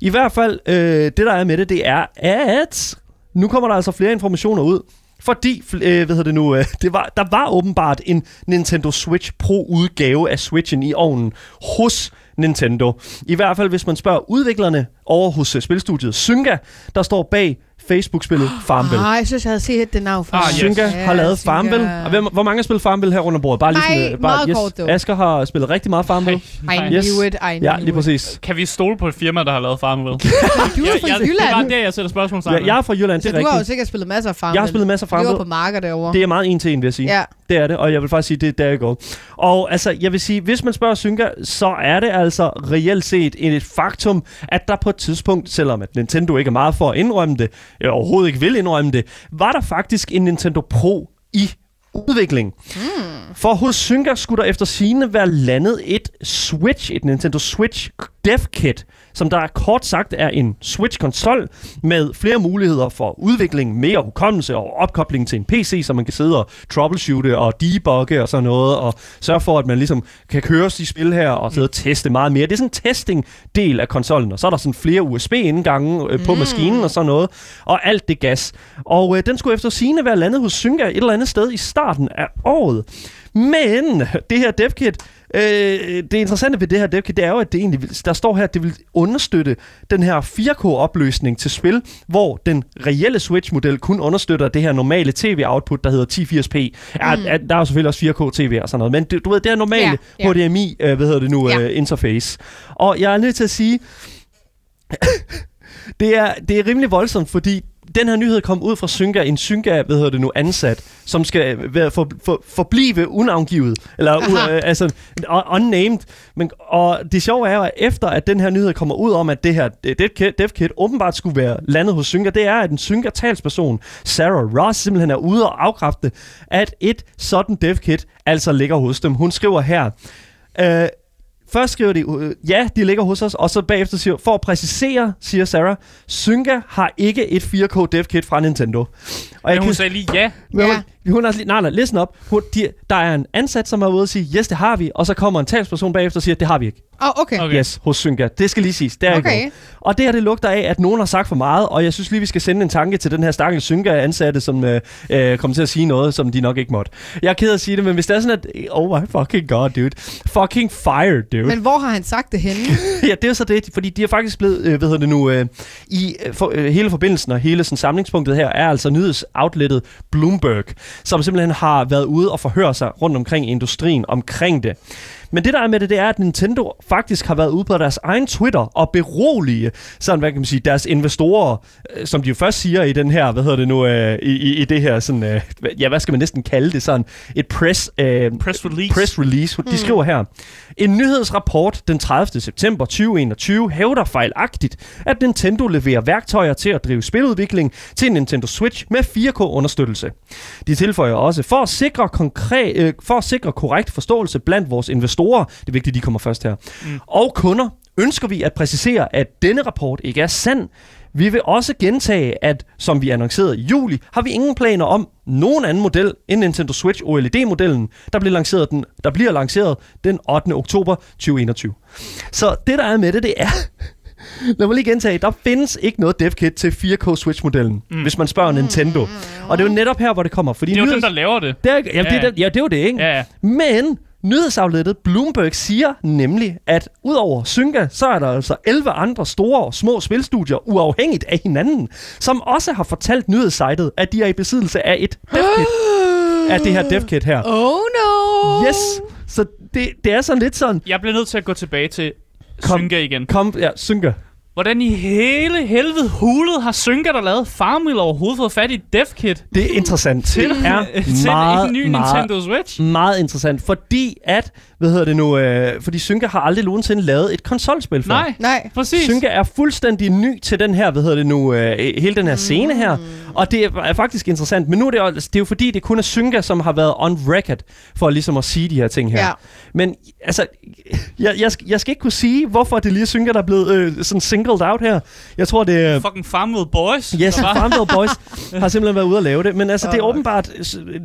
I hvert fald, øh, det der er med det, det er, at nu kommer der altså flere informationer ud. Fordi, øh, hvad hedder det nu, øh, (laughs) det var, der var åbenbart en Nintendo Switch Pro-udgave af Switchen i ovnen hos Nintendo. I hvert fald, hvis man spørger udviklerne over hos øh, spilstudiet Synga, der står bag Facebook-spillet (gasps) Farmville. Nej, jeg synes, jeg havde set det navn for. Ah, yes. Synga Ja, har lavet Synga. Farmville. Og hvem, hvor mange har spillet Farmville her rundt om bordet? Bare lige Nej, sådan, øh, bare, meget kort dog. Asger har spillet rigtig meget Farmville. I Nej. Yes. knew it, I knew Ja, lige it. præcis. Kan vi stole på et firma, der har lavet Farmville? (laughs) Du er fra Det var Jylland. der, jeg sætter spørgsmålstegn Ja, ved. jeg er fra Jylland, Så det er du har jo rigtigt. sikkert spillet masser af Farmville. Jeg har spillet masser af Vi var Farmville. på marker derovre. Det er meget en til en, vil jeg sige. Ja. Det er det, og jeg vil faktisk sige, det er der, jeg går. Og altså, jeg vil sige, hvis man spørger Synga, så er det altså reelt set et faktum, at der på et tidspunkt, selvom at Nintendo ikke er meget for at indrømme det, jeg overhovedet ikke vil indrømme det, var der faktisk en Nintendo Pro i udvikling. Mm. For hos Synga skulle der efter sigende være landet et Switch, et Nintendo Switch Dev Kit, som der kort sagt er en Switch-konsol med flere muligheder for udvikling, mere hukommelse og opkobling til en PC, så man kan sidde og troubleshoote og debugge og sådan noget, og sørge for, at man ligesom kan køre de spil her og sidde og teste meget mere. Det er sådan en testing-del af konsollen, og så er der sådan flere USB-indgange øh, på Mm. maskinen og sådan noget, og alt det gas. Og øh, den skulle efter sigende være landet hos Synga et eller andet sted i starten af året. Men det her devkit, øh, det interessante ved det her devkit, det er jo, at det egentlig, der står her, at det vil understøtte den her 4K-opløsning til spil, hvor den reelle Switch-model kun understøtter det her normale TV-output, der hedder 1080p. Ja, Mm. mm. Der er jo selvfølgelig også 4K-TV og sådan noget, men det, du ved, det er normale Ja, ja. HDMI, øh, hvad hedder det nu, Ja. øh, interface. Og jeg er nødt til at sige, (laughs) det er, det er rimelig voldsomt, fordi den her nyhed kom ud fra Synga, en Synga, hvad hedder det nu, ansat, som skal være for, for, forblive unavngivet, eller u, øh, (laughs) altså un- unnamed. Men, og det sjove er jo, at efter at den her nyhed kommer ud om, at det her DevKit, DevKit åbenbart skulle være landet hos Synga, det er, at en Synga-talsperson, Sarah Ross, simpelthen er ude og afkræfte, at et sådan DevKit altså ligger hos dem. Hun skriver her, øh, Først skriver de, øh, ja, de ligger hos os, og så bagefter siger, for at præcisere, siger Sarah, Synga har ikke et 4K dev kit fra Nintendo. Og Men jeg hun kan, sagde lige ja. men Ja. Hun, er, nej, nej, listen op. Hun, de, der er en ansat, som er ude og sige, yes, det har vi, og så kommer en talsperson bagefter og siger, det har vi ikke. Åh, oh, okay. Okay. Yes, hos Synga. Det skal lige siges. Det er Okay. ikke Og det her, det lugter af, at nogen har sagt for meget, og jeg synes lige, vi skal sende en tanke til den her stakkels Synga-ansatte, som øh, øh, kommer til at sige noget, som de nok ikke måtte. Jeg er ked af at sige det, men hvis det er sådan, at, oh my fucking god, dude. Fucking fire, dude. Men hvor har han sagt det henne? (laughs) ja, det er så det, fordi de er faktisk blevet, øh, hvad hedder det nu, øh, i øh, for, øh, hele forbindelsen og hele sådan, samlingspunktet her, er altså nyhedsoutlettet Bloomberg, som simpelthen har været ude og forhøre sig rundt omkring i industrien omkring det. Men det der er med det, det er, at Nintendo faktisk har været ude på deres egen Twitter og berolige sådan, hvad kan man sige, deres investorer, øh, som de jo først siger i den her, hvad hedder det nu, øh, i, i, i det her sådan, øh, ja, hvad skal man næsten kalde det, sådan et press, øh, Press release. press release. De skriver her, en nyhedsrapport den 30. september 2021 hævder fejlagtigt, at Nintendo leverer værktøjer til at drive spiludvikling til Nintendo Switch med 4K-understøttelse. De tilføjer også, for at sikre, konkret, øh, for at sikre korrekt forståelse blandt vores investorer, det er vigtigt, de kommer først her, mm. og kunder, ønsker vi at præcisere, at denne rapport ikke er sand. Vi vil også gentage, at som vi annoncerede i juli, har vi ingen planer om nogen anden model end Nintendo Switch OLED-modellen, der bliver lanceret den, der bliver lanceret den 8. oktober 2021. Så det, der er med det, det er... Lad mig lige gentage, der findes ikke noget dev kit til 4K Switch-modellen, mm. hvis man spørger Nintendo. Og det er jo netop her, hvor det kommer. Fordi Det er jo nyheds- dem, der laver det. det er, jamen, Ja, det, er, ja, det er jo det, ikke? Ja. Men nyhedsaflettet Bloomberg siger nemlig, at udover Synga, så er der altså 11 andre store og små spilstudier, uafhængigt af hinanden, som også har fortalt nyhedssejtet, at de er i besiddelse af et devkit. (gasps) af det her devkit her. Oh no! Yes! Så det, det er sådan lidt sådan, Jeg bliver nødt til at gå tilbage til Kom. Synga igen. kom, ja, Synga. Hvordan i hele helvede hulet har Synga, der lavet Farmville overhovedet fået fat i devkit Det er interessant. (laughs) til, det er til meget, en ny meget, Nintendo Switch? meget interessant, fordi at, hvad hedder det nu, øh, fordi Synga har aldrig nogensinde lavet et konsolspil før. Nej, Nej. præcis. Synga er fuldstændig ny til den her, hvad hedder det nu, øh, hele den her scene her. Og det er, faktisk interessant. Men nu er det, jo, det er jo fordi, det kun er Synga, som har været on record for ligesom at sige de her ting her. Ja. Men altså, jeg, jeg, skal, jeg skal ikke kunne sige, hvorfor det lige er Synga, der er blevet øh, sådan singled out her. Jeg tror, det er... Fucking Farmville Boys. Yes, Farmville Boys (laughs) har simpelthen været ude at lave det. Men altså, det er åbenbart,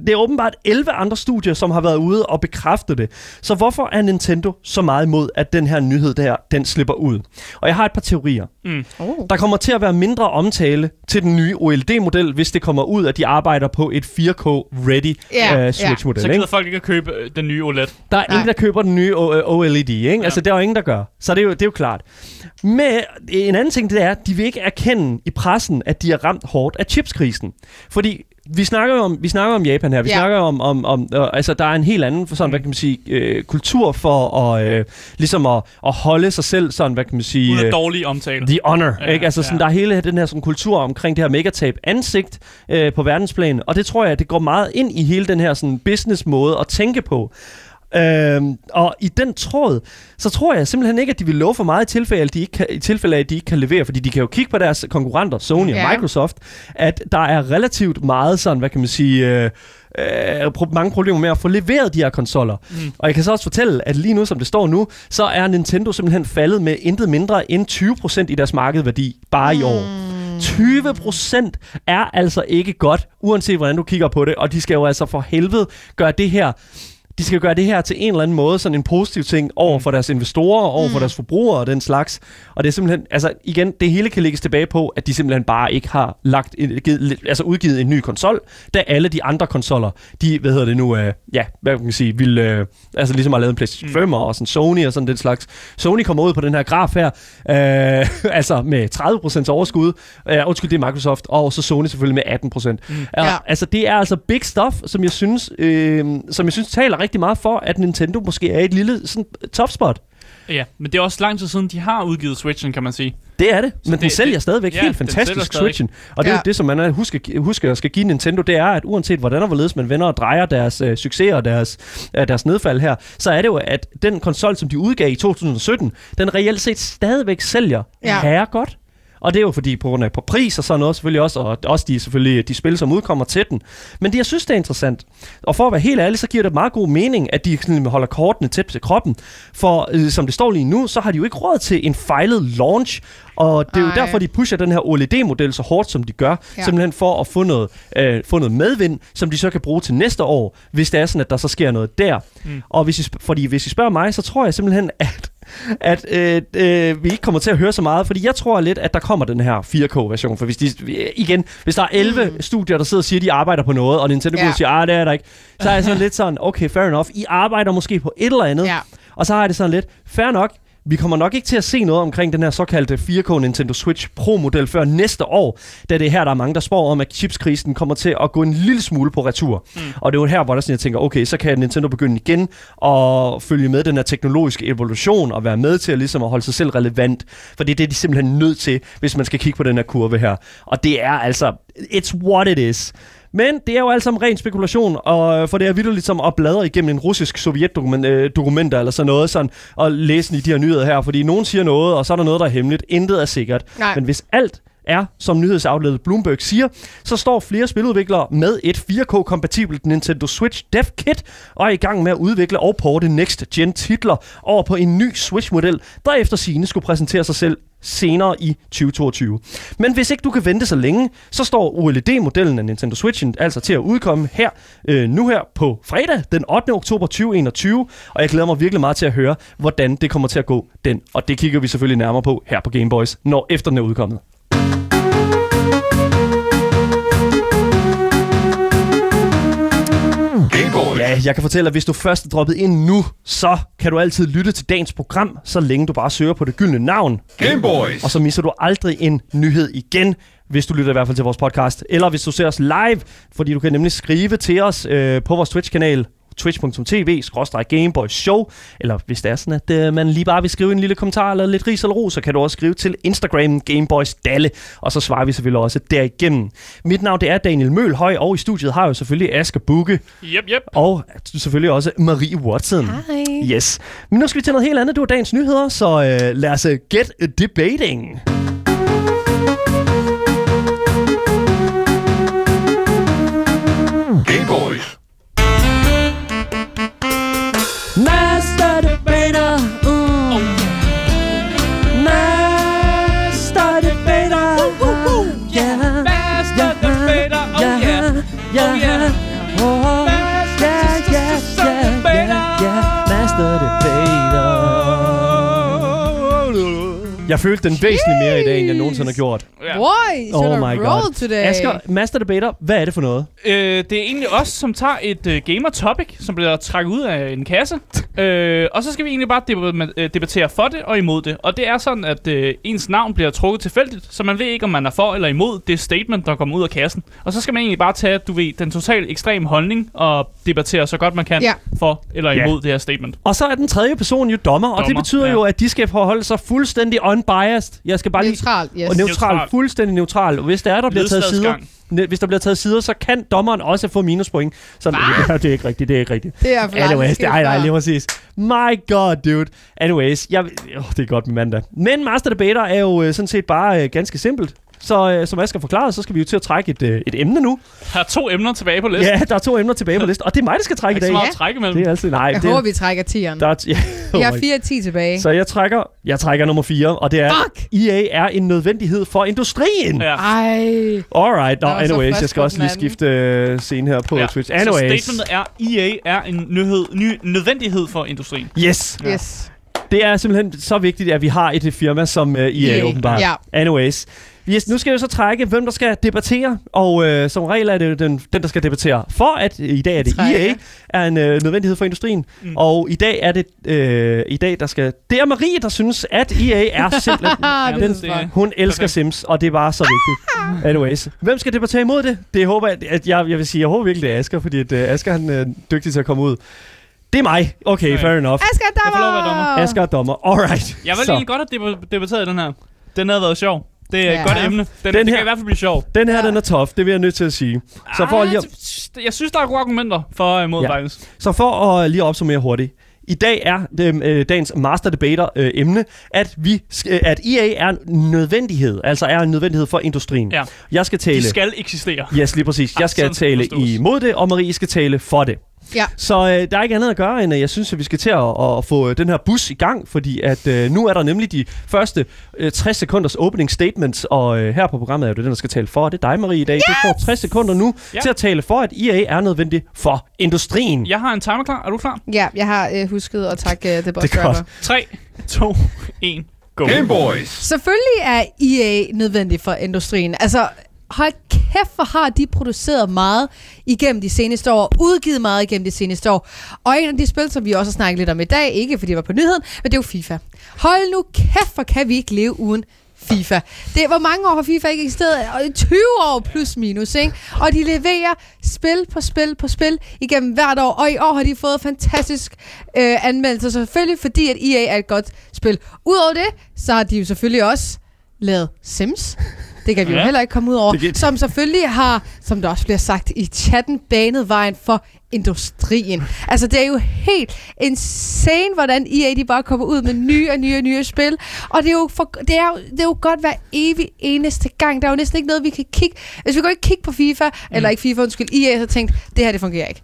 det er åbenbart 11 andre studier, som har været ude og bekræfte det. Så hvorfor er Nintendo så meget imod, at den her nyhed der, den slipper ud? Og jeg har et par teorier. Mm. Oh. Der kommer til at være mindre omtale til den nye OLED-model, hvis det kommer ud, at de arbejder på et 4K-ready Ja, uh, ja. Switch-model. Så ikke? gider folk ikke at købe øh, den nye OLED. Der er Nej. ingen, der køber den nye O- øh, OLED, ikke? Ja. Altså, det er jo ingen, der gør. Så det er jo, det er jo klart. Men en anden ting, det er, at de vil ikke erkende i pressen, at de er ramt hårdt af chipskrisen. Fordi vi snakker jo om, vi snakker om Japan her. Vi Ja. snakker om, om, om øh, altså der er en helt anden sådan, hvad kan man sige, øh, kultur for at, øh, ligesom at, at holde sig selv sådan, hvad kan man sige, Uden øh, dårlige omtale. The honor, Ja, ikke? Altså sådan, ja. der er hele den her sådan, kultur omkring det her megatab ansigt øh, på verdensplan, og det tror jeg, det går meget ind i hele den her sådan, business måde at tænke på. Øhm, og i den tråd, så tror jeg simpelthen ikke, at de vil love for meget i tilfælde, at de ikke kan, i tilfælde af, at de ikke kan levere, fordi de kan jo kigge på deres konkurrenter, Sony Ja. og Microsoft, at der er relativt meget sådan, hvad kan man sige, øh, øh, pro- mange problemer med at få leveret de her konsoller. Mm. Og jeg kan så også fortælle, at lige nu, som det står nu, så er Nintendo simpelthen faldet med intet mindre end 20% i deres markedsværdi bare i år. 20% er altså ikke godt, uanset hvordan du kigger på det, og de skal jo altså for helvede gøre det her de skal gøre det her til en eller anden måde, sådan en positiv ting over for deres investorer, over for deres forbrugere og den slags. Og det er simpelthen, altså igen, det hele kan lægges tilbage på, at de simpelthen bare ikke har lagt, givet, altså udgivet en ny konsol, da alle de andre konsoller, de, hvad hedder det nu, øh, ja, hvad kan man sige, vil, øh, altså ligesom har lavet en PlayStation 5 og sådan Sony og sådan den slags. Sony kommer ud på den her graf her, øh, (laughs) altså med 30% overskud, øh, undskyld, det er Microsoft, og så Sony selvfølgelig med 18%. Mm. Ja. Altså det er altså big stuff, som jeg synes, øh, som jeg synes taler rigtig meget for, at Nintendo måske er i et lille sådan, topspot. Ja, men det er også lang tid siden, de har udgivet Switchen, kan man sige. Det er det, men det- den sælger det- stadigvæk ja, helt fantastisk. Switchen. Og det er Ja. jo det, som man er- husker, husker skal give Nintendo, det er, at uanset hvordan og hvorledes man vender og drejer deres øh, succeser og deres, øh, deres nedfald her, så er det jo, at den konsol, som de udgav i 2017, den reelt set stadigvæk sælger Ja. herre godt. Og det er jo fordi på grund af på pris og sådan noget selvfølgelig også, og også de, selvfølgelig de spil, som udkommer til den. Men det, jeg synes, det er interessant. Og for at være helt ærlig, så giver det meget god mening, at de sådan holder kortene tæt til kroppen. For øh, som det står lige nu, så har de jo ikke råd til en fejlet launch. Og det er jo Ej. derfor, de pusher den her OLED-model så hårdt, som de gør. Ja. Simpelthen for at få noget, øh, få noget medvind, som de så kan bruge til næste år, hvis det er sådan, at der så sker noget der. Mm. Og hvis I, fordi hvis I spørger mig, så tror jeg simpelthen, at (laughs) at øh, øh, vi ikke kommer til at høre så meget, fordi jeg tror lidt, at der kommer den her 4K-version. For hvis de, igen, hvis der er 11 mm. studier, der sidder og siger, at de arbejder på noget, og Nintendo Ja. siger, ah, det er der ikke, så er jeg sådan (laughs) lidt sådan, okay, fair enough, I arbejder måske på et eller andet, Ja. og så har jeg det sådan lidt, fair nok, vi kommer nok ikke til at se noget omkring den her såkaldte 4K Nintendo Switch Pro-model før næste år, da det er her, der er mange, der spår om, at chipskrisen kommer til at gå en lille smule på retur. Mm. Og det er jo her, hvor der sådan, jeg tænker, okay, så kan Nintendo begynde igen at følge med den her teknologiske evolution og være med til at, ligesom at holde sig selv relevant. For det er det, de simpelthen nødt til, hvis man skal kigge på den her kurve her. Og det er altså, it's what it is. Men det er jo alt sammen ren spekulation, og for det er vildt som at bladre igennem en russisk sovjetdokumenter eller sådan noget, sådan, og læse i de her nyheder her, fordi nogen siger noget, og så er der noget, der er hemmeligt. Intet er sikkert. Nej. Men hvis alt er, som nyhedsoutletet Bloomberg siger, så står flere spiludviklere med et 4K-kompatibelt Nintendo Switch Dev Kit og er i gang med at udvikle og porte next-gen titler over på en ny Switch-model, der efter sine skulle præsentere sig selv senere i 2022. Men hvis ikke du kan vente så længe, så står OLED-modellen af Nintendo Switchen altså til at udkomme her øh, nu her på fredag den 8. oktober 2021, og jeg glæder mig virkelig meget til at høre, hvordan det kommer til at gå den, og det kigger vi selvfølgelig nærmere på her på Gameboys, når efter den er udkommet. Ja, jeg kan fortælle, at hvis du først er droppet ind nu, så kan du altid lytte til dagens program, så længe du bare søger på det gyldne navn. Gameboys. Og så misser du aldrig en nyhed igen, hvis du lytter i hvert fald til vores podcast. Eller hvis du ser os live, fordi du kan nemlig skrive til os øh, på vores Twitch-kanal twitch.tv Gameboys Show, eller hvis det er sådan, at øh, man lige bare vil skrive en lille kommentar eller lidt ris eller ros, så kan du også skrive til Instagram Gameboys Dalle, og så svarer vi selvfølgelig også derigennem. Mit navn det er Daniel Mølhøj, og i studiet har jeg jo selvfølgelig Asger Bukke, Yep, yep. og selvfølgelig også Marie Watson. Hej. Yes. Men nu skal vi til noget helt andet. Det var dagens nyheder, så øh, lad os øh, get debating. Jeg følte den væsentligt mere i dag, end jeg nogensinde har gjort. Ja. Boy, Oh should my god. today. Asger, Master Debater, hvad er det for noget? Øh, det er egentlig os, som tager et uh, gamer topic, som bliver trækket ud af en kasse. (laughs) øh, og så skal vi egentlig bare deb- øh, debattere for det og imod det. Og det er sådan, at øh, ens navn bliver trukket tilfældigt, så man ved ikke, om man er for eller imod det statement, der kommer ud af kassen. Og så skal man egentlig bare tage, du ved, den totalt ekstrem holdning og debattere så godt man kan Ja. for eller Ja. imod det her statement. Og så er den tredje person jo dommer, og det Dommer, betyder ja. jo, at de skal forholde sig fuldstændig unbiased. Jeg skal bare lige... Neutral, yes. Og neutral, Neutral. fuldstændig neutral. Og Hvis der er, der bliver taget sider, hvis der bliver taget sider, så kan dommeren også få minuspoint. Så (laughs) ja, det er ikke rigtigt, det er ikke rigtigt. Det er for Anyways, det, ej, nej, lige præcis. My god, dude. Anyways, jeg, oh, det er godt med mandag. Men Master Debater er jo øh, sådan set bare øh, ganske simpelt. Så øh, som Asger forklarede, så skal vi jo til at trække et, øh, et emne nu. Her er to emner tilbage på listen. Ja, der er to emner tilbage på (laughs) listen, og det er mig, der skal trække i Ikke så dag. meget Ja. at trække imellem. Det er altid, nej. Jeg det, håber, vi trækker tieren. der er, ja, (laughs) Vi oh har my 4 10 tilbage. Så jeg trækker, jeg trækker nummer 4, og det er, Fuck! EA er en nødvendighed for industrien. Ja. Ej. Alright, no, Der så anyways, jeg skal også lige skifte øh, scene her på Ja. Twitch. Så Anyways, statementet er, EA er en nyhed, ny, nødvendighed for industrien. yes, Ja. Yes. det er simpelthen så vigtigt, at vi har et firma som uh, EA, EA, åbenbart. ja. Anyways, yes, nu skal jeg så trække, hvem der skal debattere, og øh, som regel er det jo den, den, der skal debattere. For at øh, i dag er det Trække. EA, er en øh, nødvendighed for industrien, Mm. og i dag er det øh, i dag der skal det er Marie der synes at EA er simpelthen (laughs) det den-. Hun elsker Perfekt. Sims, og det er bare så vigtigt. (laughs) Anyways. Hvem skal debattere imod det? Det håber jeg, at jeg, jeg vil sige, jeg håber virkelig, det er Asger, fordi at, uh, Asger han er dygtig til at komme ud. Det er mig. Okay, Okay. fair enough. Asger Jeg får lov at være dommer! dommer. Asger er dommer. Alright. Jeg vil Så, egentlig godt have deb- debatteret den her. Den havde været sjov. Det er et Ja. godt emne. Den, den, den her- kan i hvert fald blive sjov. Den her, Ja. den er tough. Det vil jeg nødt til at sige. Så for, Ah, lige, at- Jeg synes, der er gode argumenter for og imod, Ja. ja. så for at lige at opsummere hurtigt. I dag er det, øh, dagens Master Debater øh, emne, at, vi, øh, at EA er en nødvendighed, altså er en nødvendighed for industrien. Ja. Jeg skal tale... De skal eksistere. Yes, lige præcis. Jeg skal det tale forstås. imod det, og Marie skal tale for det. Ja. Så øh, der er ikke andet at gøre, end at jeg synes, at vi skal til at, at få øh, den her bus i gang, fordi at øh, nu er der nemlig de første øh, 60 sekunders opening statements, og øh, her på programmet er det den, der skal tale for. Det er dig, Marie, i dag. Yes! Du får 60 sekunder nu Ja. til at tale for, at EA er nødvendig for industrien. Jeg har en timer klar. Er du klar? Ja, jeg har øh, husket at takke uh, The Boss Det er godt. Driver. 3, 2, 1, go. Gameboys. Selvfølgelig er EA nødvendig for industrien. Altså, hold kæft, hvor har de produceret meget igennem de seneste år, udgivet meget igennem de seneste år. Og en af de spil, som vi også har snakket lidt om i dag, ikke fordi det var på nyheden, men det er jo FIFA. Hold nu kæft, hvor kan vi ikke leve uden FIFA. Det hvor mange år har FIFA ikke eksisteret? Og 20 år plus minus, ikke? Og de leverer spil på spil på spil igennem hvert år, og i år har de fået fantastisk øh, anmeldelser, selvfølgelig fordi, at EA er et godt spil. Udover det, så har de jo selvfølgelig også lavet Sims. Det kan vi jo Ja. heller ikke komme ud over. Kan- Som selvfølgelig har, som der også bliver sagt i chatten, banet vejen for industrien. Altså, det er jo helt insane, hvordan EA de bare kommer ud med nye og nye og nye spil. Og det er jo, for, det er jo, det er jo godt hver evig eneste gang. Der er jo næsten ikke noget, vi kan kigge... Hvis vi går ikke kigge på FIFA, mm. eller ikke FIFA, undskyld, EA, så tænkt, det her, det fungerer ikke.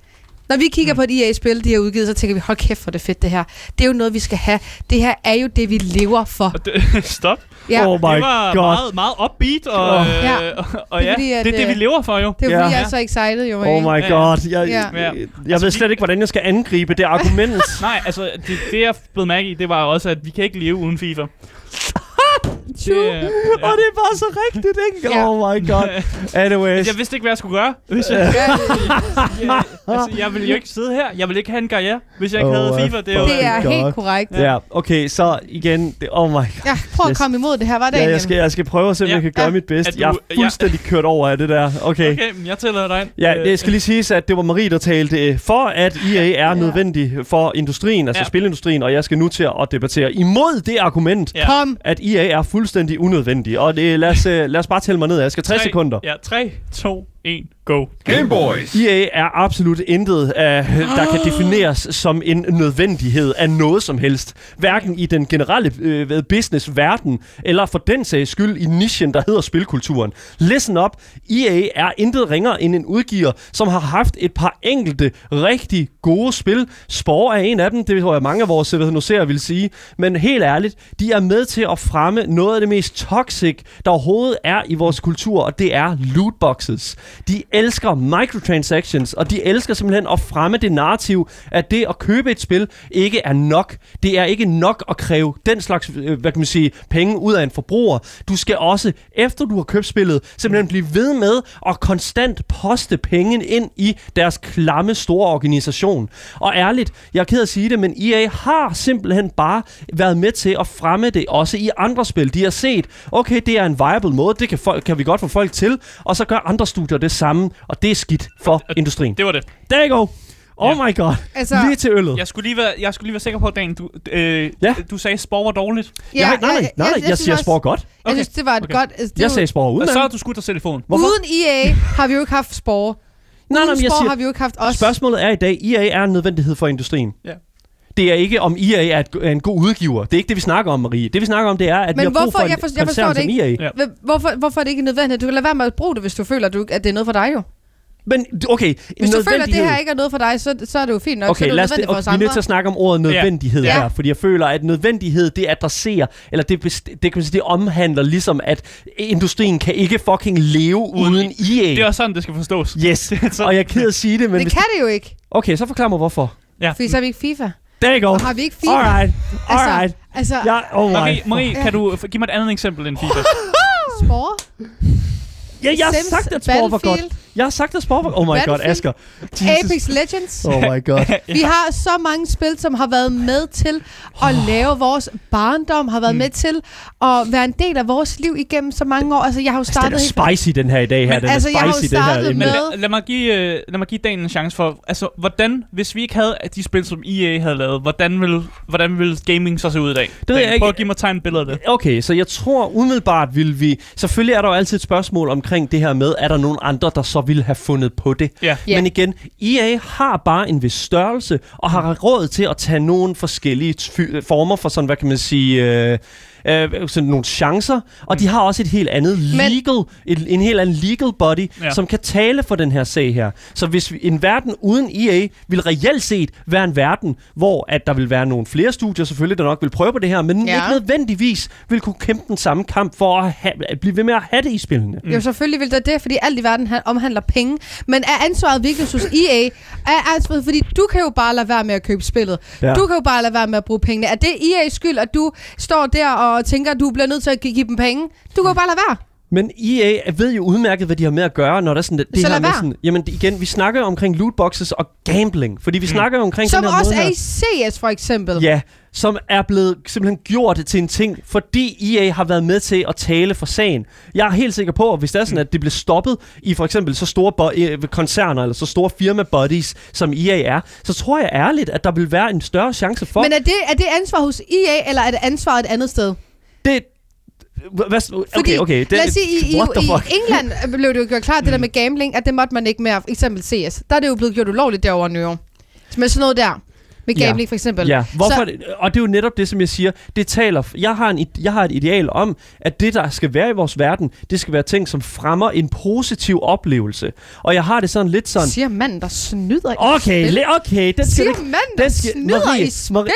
Når vi kigger mm. på et EA-spil, de har udgivet, så tænker vi, hold kæft, hvor er det fedt det her. Det er jo noget, vi skal have. Det her er jo det, vi lever for. Det, (laughs) stop. Ja. Oh my det var god. meget, meget upbeat, og, Åh. øh, Ja. og, og Det er ja, fordi, at, det er det, vi øh, lever for jo. Det er jo Ja. fordi, jeg er så excited, jo. Oh my Ja. god. Jeg, Ja. jeg, Ja. jeg Altså, ved slet ikke, hvordan jeg skal angribe det argument. (laughs) Nej, altså, det, det jeg blev mærke i, det var også, at vi kan ikke leve uden FIFA. True. Det, er- Og det er bare så rigtigt, ikke? Ja. Oh my god. (laughs) Anyways. Jeg vidste ikke, hvad jeg skulle gøre. Hvis jeg, Ja, jeg, altså, jeg ville jo ikke sidde her. Jeg ville ikke have en karriere, hvis jeg ikke Oh havde FIFA. Det er det er God. helt korrekt. Ja, okay, så igen, det, oh my god. Ja, prøv at Yes. komme imod det her, var det Ja, jeg skal, jeg skal prøve at se, om Ja. jeg kan gøre Ja. mit bedste. Du- Jeg er ja. fuldstændig kørt over af det der. Okay. Okay, men jeg tæller dig ind. Ja, Øh, det skal lige siges, at det var Marie, der talte øh, for, at EA er Ja. nødvendig for industrien, altså Ja. spilindustrien, og jeg skal nu til at debattere imod det argument, Ja. At EA er fuldstændig unødvendig. Og det, lad, os, øh, lad os bare tælle mig ned. Jeg skal 60 tre- sekunder. Ja, 3, 2, 1, go. Game Boys. EA er absolut intet, af, der kan defineres som en nødvendighed af noget som helst. Hverken i den generelle øh, business-verden, eller for den sags skyld i nichen, der hedder spilkulturen. Listen up. EA er intet ringere end en udgiver, som har haft et par enkelte rigtig gode spil. Spore er en af dem, det tror jeg mange af vores CVNOC'ere vil sige. Men helt ærligt, de er med til at fremme noget af det mest toxic, der overhovedet er i vores kultur, og det er lootboxes. De elsker microtransactions, og de elsker simpelthen at fremme det narrativ, at det at købe et spil ikke er nok. Det er ikke nok at kræve den slags, øh, hvad kan man sige, penge ud af en forbruger. Du skal også, efter du har købt spillet, simpelthen blive ved med at konstant poste penge ind i deres klamme store organisation. Og ærligt, jeg er ked af at sige det, men EA har simpelthen bare været med til at fremme det også i andre spil. De har set, okay, det er en viable måde, det kan, folk, kan vi godt få folk til, og så gør andre studier det samme, og det er skidt for (laughs) industrien. Det var det. There you go. Oh Ja. my god. Altså, Lige til øllet. Jeg skulle lige være, jeg skulle lige være sikker på, Dan, du, øh, Ja. du sagde, at sport var dårligt. Ja, nej, nej, nej, nej, jeg, jeg siger også- spor godt. Jeg synes, det var et Okay. godt... Altså, det Jeg var- sagde spor uden. Og så har du skudt dig selv i foden. Hvorfor? Uden EA har vi jo ikke haft spore. Nej, nej, jeg siger, har vi jo ikke haft os. Spørgsmålet er i dag, EA er en nødvendighed for industrien. Ja. Det er ikke, om EA er, et, er en god udgiver. Det er ikke det, vi snakker om, Marie. Det, vi snakker om, det er, at Men vi har brug hvorfor- for en jeg forstår- jeg forstår det ikke. EA. Ja. Hvorfor, hvorfor er det ikke nødvendigt? Du kan lade være med at bruge det, hvis du føler, at, du, at det er noget for dig jo. Men okay, Hvis du føler, at det her ikke er noget for dig, så, så er det jo fint nok. så er Okay, det lad os, for okay, os vi er nødt andre. til at snakke om ordet nødvendighed Ja. her, fordi jeg føler, at nødvendighed, det adresserer, eller det, det, kan man sige, det omhandler ligesom, at industrien kan ikke fucking leve uden, Uden- EA. Det er også sådan, det skal forstås. Yes, (laughs) og jeg er ked at sige det, men Det kan det jo ikke, okay, så forklar mig hvorfor. Ja. fordi så har vi ikke FIFA. There you go. Og har vi ikke FIFA? Alright, alright. Altså, Ja, oh Marie, my. Marie Ja. kan du give mig et andet eksempel end FIFA? (laughs) spore. Ja, jeg har sagt, at sport var godt. Jeg har sagt, at sport var Oh my god, Asger. Apex Legends. Oh my god. (laughs) Vi har så mange spil, som har været med til at lave vores barndom, har været Mm. med til at være en del af vores liv igennem så mange år. Altså, jeg har jo Altså, startet... den er spicy, den her i dag her. Men Den altså, er jeg har jo spicy, den her startet med- lad, lad, mig give, øh, lad mig give Dan en chance for, altså, hvordan, hvis vi ikke havde de spil, som EA havde lavet, hvordan ville, hvordan ville gaming så se ud i dag? ved jeg ikke. Prøv at give mig tegn et billede af det. Okay, så jeg tror umiddelbart vil vi... Selvfølgelig er der jo altid et spørgsmål omkring det her med, er der nogen andre, der så ville have fundet på det? Ja. Ja. Men igen, EA har bare en vis størrelse, og har råd til at tage nogle forskellige fy- former for sådan, hvad kan man sige... Øh, øh, sådan nogle chancer, og de har også et helt andet Men- legal, et, en helt anden legal body, Ja. som kan tale for den her sag her. Så hvis vi, en verden uden EA vil reelt set være en verden, hvor at der vil være nogle flere studier selvfølgelig, der nok vil prøve på det her, men Ja. ikke nødvendigvis vil kunne kæmpe den samme kamp for at, have, at blive ved med at have det i spillene. Jo, selvfølgelig vil det det, fordi alt i verden han- omhandler penge. Men er ansvaret virkelig hos EA? Er ansvaret, fordi du kan jo bare lade være med at købe spillet. Ja. Du kan jo bare lade være med at bruge pengene. Er det EA's skyld, at du står der og og tænker, at du bliver nødt til at give dem penge? Du kan jo bare lade være. Men EA ved jo udmærket, hvad de har med at gøre, når der er sådan det, det Så her med sådan, jamen igen, vi snakker omkring lootboxes og gambling, fordi vi mm. snakker omkring Som den her også måde er i CS, for eksempel. Ja, som er blevet simpelthen gjort til en ting, fordi EA har været med til at tale for sagen. Jeg er helt sikker på, at hvis det er sådan, at det bliver stoppet i for eksempel så store bo- øh, koncerner, eller så store firma bodies, som EA er, så tror jeg ærligt, at der vil være en større chance for... Men er det, er det ansvar hos EA, eller er det ansvar et andet sted? det... Hvad, Fordi, okay, okay. Det, lad os sige, i, i, i England blev det jo gjort klart, det der med gambling, at det måtte man ikke mere, eksempel CS. Der er det jo blevet gjort ulovligt derovre nu. Med sådan noget der. Med Ja. gambling for eksempel. Ja, hvorfor, Så, og det er jo netop det, som jeg siger. Det taler, jeg har, en, jeg har et ideal om, at det, der skal være i vores verden, det skal være ting, som fremmer en positiv oplevelse. Og jeg har det sådan lidt sådan... siger manden, der snyder i Okay, spil. le- okay, den skal Siger manden, der snyder i spil.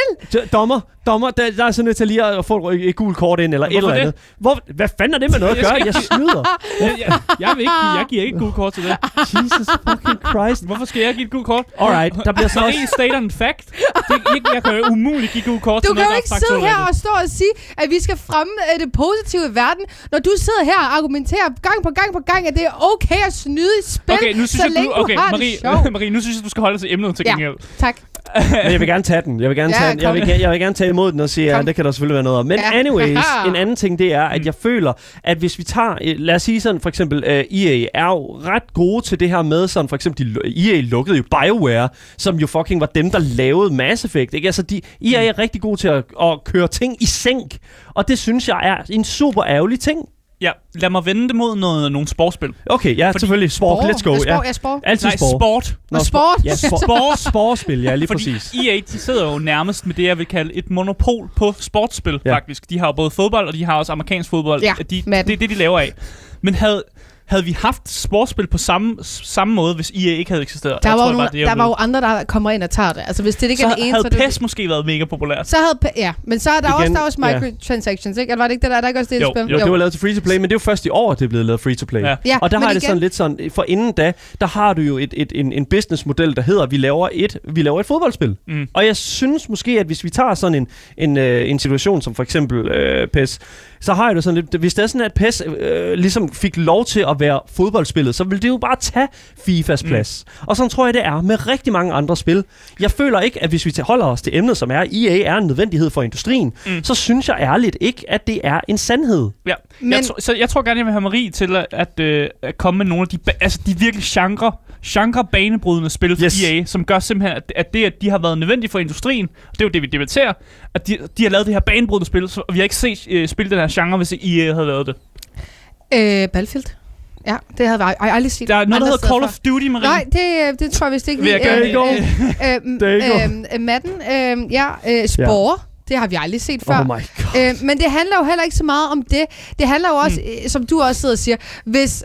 d- dommer, dommer, der, der er sådan nødt til lige at få et, et gult kort ind, eller et Hvorfor eller det? andet. Hvor, hvad fanden er det med noget at Jeg gøre? skal- Jeg snyder. Jeg, jeg, jeg, vil ikke, jeg giver ikke et gult kort til det. Jesus fucking Christ. Hvorfor skal jeg give et gult kort? Alright, der bliver så også... Marie state on fact. Det, jeg, jeg kan jo umuligt give gult kort Du kan jo ikke sidde her og stå og sige, at vi skal fremme øh, det positive i verden, når du sidder her og argumenterer gang på gang på gang, at det er okay at snyde i spil, Okay, nu synes så jeg, længe du, okay, du har Marie, det sjovt. (laughs) Marie, nu synes jeg, du skal holde dig til emnet til Ja. gengæld. Tak. Men jeg vil gerne tage den. Jeg vil gerne, Ja, tage, den. Jeg vil, ge- jeg vil gerne tage imod den og sige, ja, Kom. det kan der selvfølgelig være noget om. Men Ja. anyways, en anden ting, det er, Mm. at jeg føler, at hvis vi tager, øh, lad os sige sådan, for eksempel, uh, EA er jo ret gode til det her med, sådan for eksempel, de, EA lukkede jo BioWare, som jo fucking var dem, der lavede Mass Effect, ikke? Altså, de, EA er rigtig gode til at, at køre ting i sænk, og det synes jeg er en super ærgerlig ting. Ja, lad mig vende det mod noget, nogle sportsspil. Okay, ja, Fordi- selvfølgelig. Sport, let's go. Ja, Ja. sport, ja, sport. Altid Nej, sport. sport. Nå, sport. Ja, sport. (laughs) Sport. Sportspil, ja, lige Fordi præcis. EA, de sidder jo nærmest med det, jeg vil kalde et monopol på sportsspil, Ja. ja. faktisk. De har jo både fodbold, og de har også amerikansk fodbold. Ja, de, Madden. det er det, de laver af. Men havde, havde vi haft sportsspil på samme, samme måde, hvis EA ikke havde eksisteret? Der Jeg var, tror, jo det nogle, det, jeg der var ved. jo andre, der kommer ind og tager det. Altså, hvis det ikke så er det ene, havde så er det... PES måske været mega populært. Så havde, ja, men så er der Igen, også, der er også ja. microtransactions, ikke? Eller var det ikke det der? Er der ikke også det, Jo, i spil? Jo, det var lavet til free-to-play, men det er jo først i år, det er blevet lavet free-to-play. Ja. Ja, og der har jeg det igen- sådan lidt sådan, for inden da, der har du jo et, et, en, en businessmodel, der hedder, vi laver et, vi laver et fodboldspil. Mm. Og jeg synes måske, at hvis vi tager sådan en, en, øh, en situation som for eksempel øh, PES, så har jeg det sådan lidt, hvis det er sådan, at PES øh, ligesom fik lov til at være fodboldspillet, så vil det jo bare tage FIFAs Mm. plads. Og sådan tror jeg, det er med rigtig mange andre spil. Jeg føler ikke, at hvis vi holder os til emnet, som er, EA er en nødvendighed for industrien, Mm. så synes jeg ærligt ikke, at det er en sandhed. Ja, Men- jeg, tr- så jeg tror gerne, jeg vil have Marie til at, at, øh, at komme med nogle af de, ba- altså de virkelig genre, genre banebrydende spil for Yes. EA, som gør simpelthen, at, at det, at de har været nødvendige for industrien, og det er jo det, vi debatterer, at de, de har lavet det her banebrydende spil, så vi har ikke set øh, spille den her genre, hvis EA havde lavet det. Øh, Battlefield. Ja, det havde jeg, aldrig set. Der er noget, der hedder Call of Duty, Marie. Nej, det, øh, det tror jeg vist ikke. Vi- øh, you go. øh, øh, (laughs) øh, øh, Madden, øh, ja, øh, Spore. Det har vi aldrig set før. Oh my god. Øh, men det handler jo heller ikke så meget om det. Det handler jo også, mm. som du også sidder og siger, hvis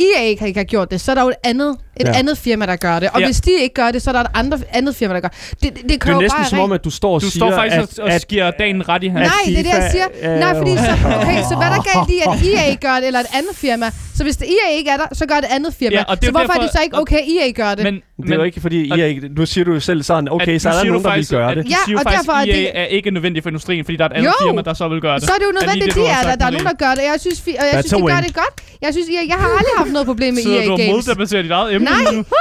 EA ikke har gjort det, så er der jo et andet, et Ja. andet firma, der gør det. Og Ja. hvis de ikke gør det, så er der et andre, andet firma, der gør det. Det, det, det er kommer jo næsten bare som om, at du står og Du siger, står faktisk at, og, at, giver dagen ret i hans. Nej, det er det, jeg siger. er Nej, fordi så, jo- okay, så hvad er der galt i, at EA gør det, eller et andet firma? Så hvis det EA ikke er der, så gør det andet firma. Ja, og det er så hvorfor er derfor- det så ikke okay, EA gør det? Men, Det er jo ikke fordi, og- EA, nu siger du jo selv sådan, okay, at så er der nogen, du der vil gøre det. Du Ja, siger og faktisk, derfor er det- er ikke nødvendigt for industrien, fordi der er et andet Jo, firma, der så vil gøre det. så er det jo nødvendigt, det, de du har er der. Der er nogen, der gør det. Jeg synes, og jeg That's synes, de gør det godt. Jeg synes, EA, jeg har aldrig haft noget problem med (laughs) Sidder EA du og Games. moddebatterer dit eget emne Nej,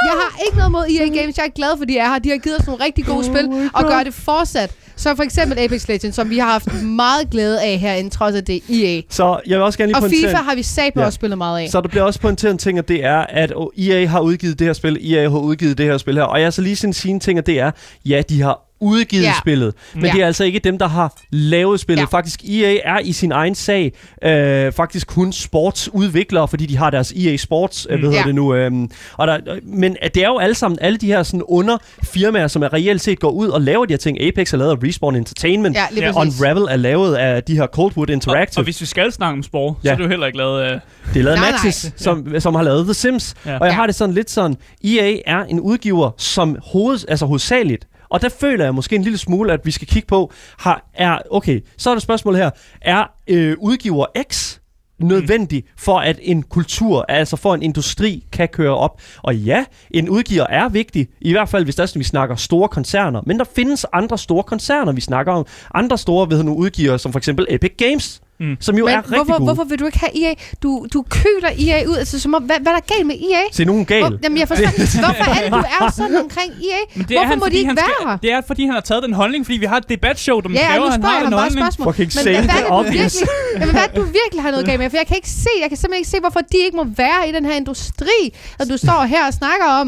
jeg har ikke noget mod EA Games. Jeg er glad for, de er her. De har givet os nogle rigtig gode spil, og gør det fortsat. Så for eksempel Apex Legends, som vi har haft meget glæde af herinde, trods at det er EA. Så jeg vil også gerne lige Og FIFA har vi sat på Ja. også spillet meget af. så der bliver også pointeret en ting, og det er, at EA har udgivet det her spil, EA har udgivet det her spil her, og jeg så lige sådan sige en ting, og det er, ja, de har udgivet Ja. spillet, men Ja. det er altså ikke dem, der har lavet spillet. Ja. Faktisk, EA er i sin egen sag øh, faktisk kun sportsudviklere, fordi de har deres EA Sports, øh, Mm. hvad hedder Ja. det nu, øh, og der, men det er jo alle sammen, alle de her sådan under firmaer, som er reelt set går ud og laver de her ting. Apex er lavet af Respawn Entertainment, Ja, Ja. Unravel er lavet af de her Coldwood Og, Interactive. og hvis vi skal snakke om sport, ja. så er det jo heller ikke lavet... Øh, Det er lavet Nej, Maxis, nej. som, som har lavet The Sims. Ja. Og jeg Ja. har det sådan lidt sådan, EA er en udgiver, som hoved, altså hovedsageligt, og der føler jeg måske en lille smule, at vi skal kigge på, har, er, okay, så er der spørgsmål her, er øh, udgiver X nødvendig for at en kultur, altså for en industri, kan køre op. Og ja, en udgiver er vigtig, i hvert fald hvis der er vi snakker store koncerner, men der findes andre store koncerner, vi snakker om andre store ved nu udgiver, som for eksempel Epic Games. Mm. som jo Men er rigtig hvorfor, gode. hvorfor vil du ikke have EA? Du, du køler EA ud, altså som om, hvad, hvad er der galt med EA? Se, nogen gal. Hvor, jamen, jeg forstår, (laughs) hvorfor er det, du er sådan omkring? Men det Hvorfor han, må de ikke være skal, her? Det er, fordi han har taget den holdning, fordi vi har et debatshow, der Ja, kræver, at han spørger har jeg en ham bare holdning. spørgsmål. Fucking Men hvad, hvad, er det, virkelig, jamen, hvad det, du virkelig har noget galt med? For jeg kan ikke se, jeg kan simpelthen ikke se, hvorfor de ikke må være i den her industri, at du står her og snakker om.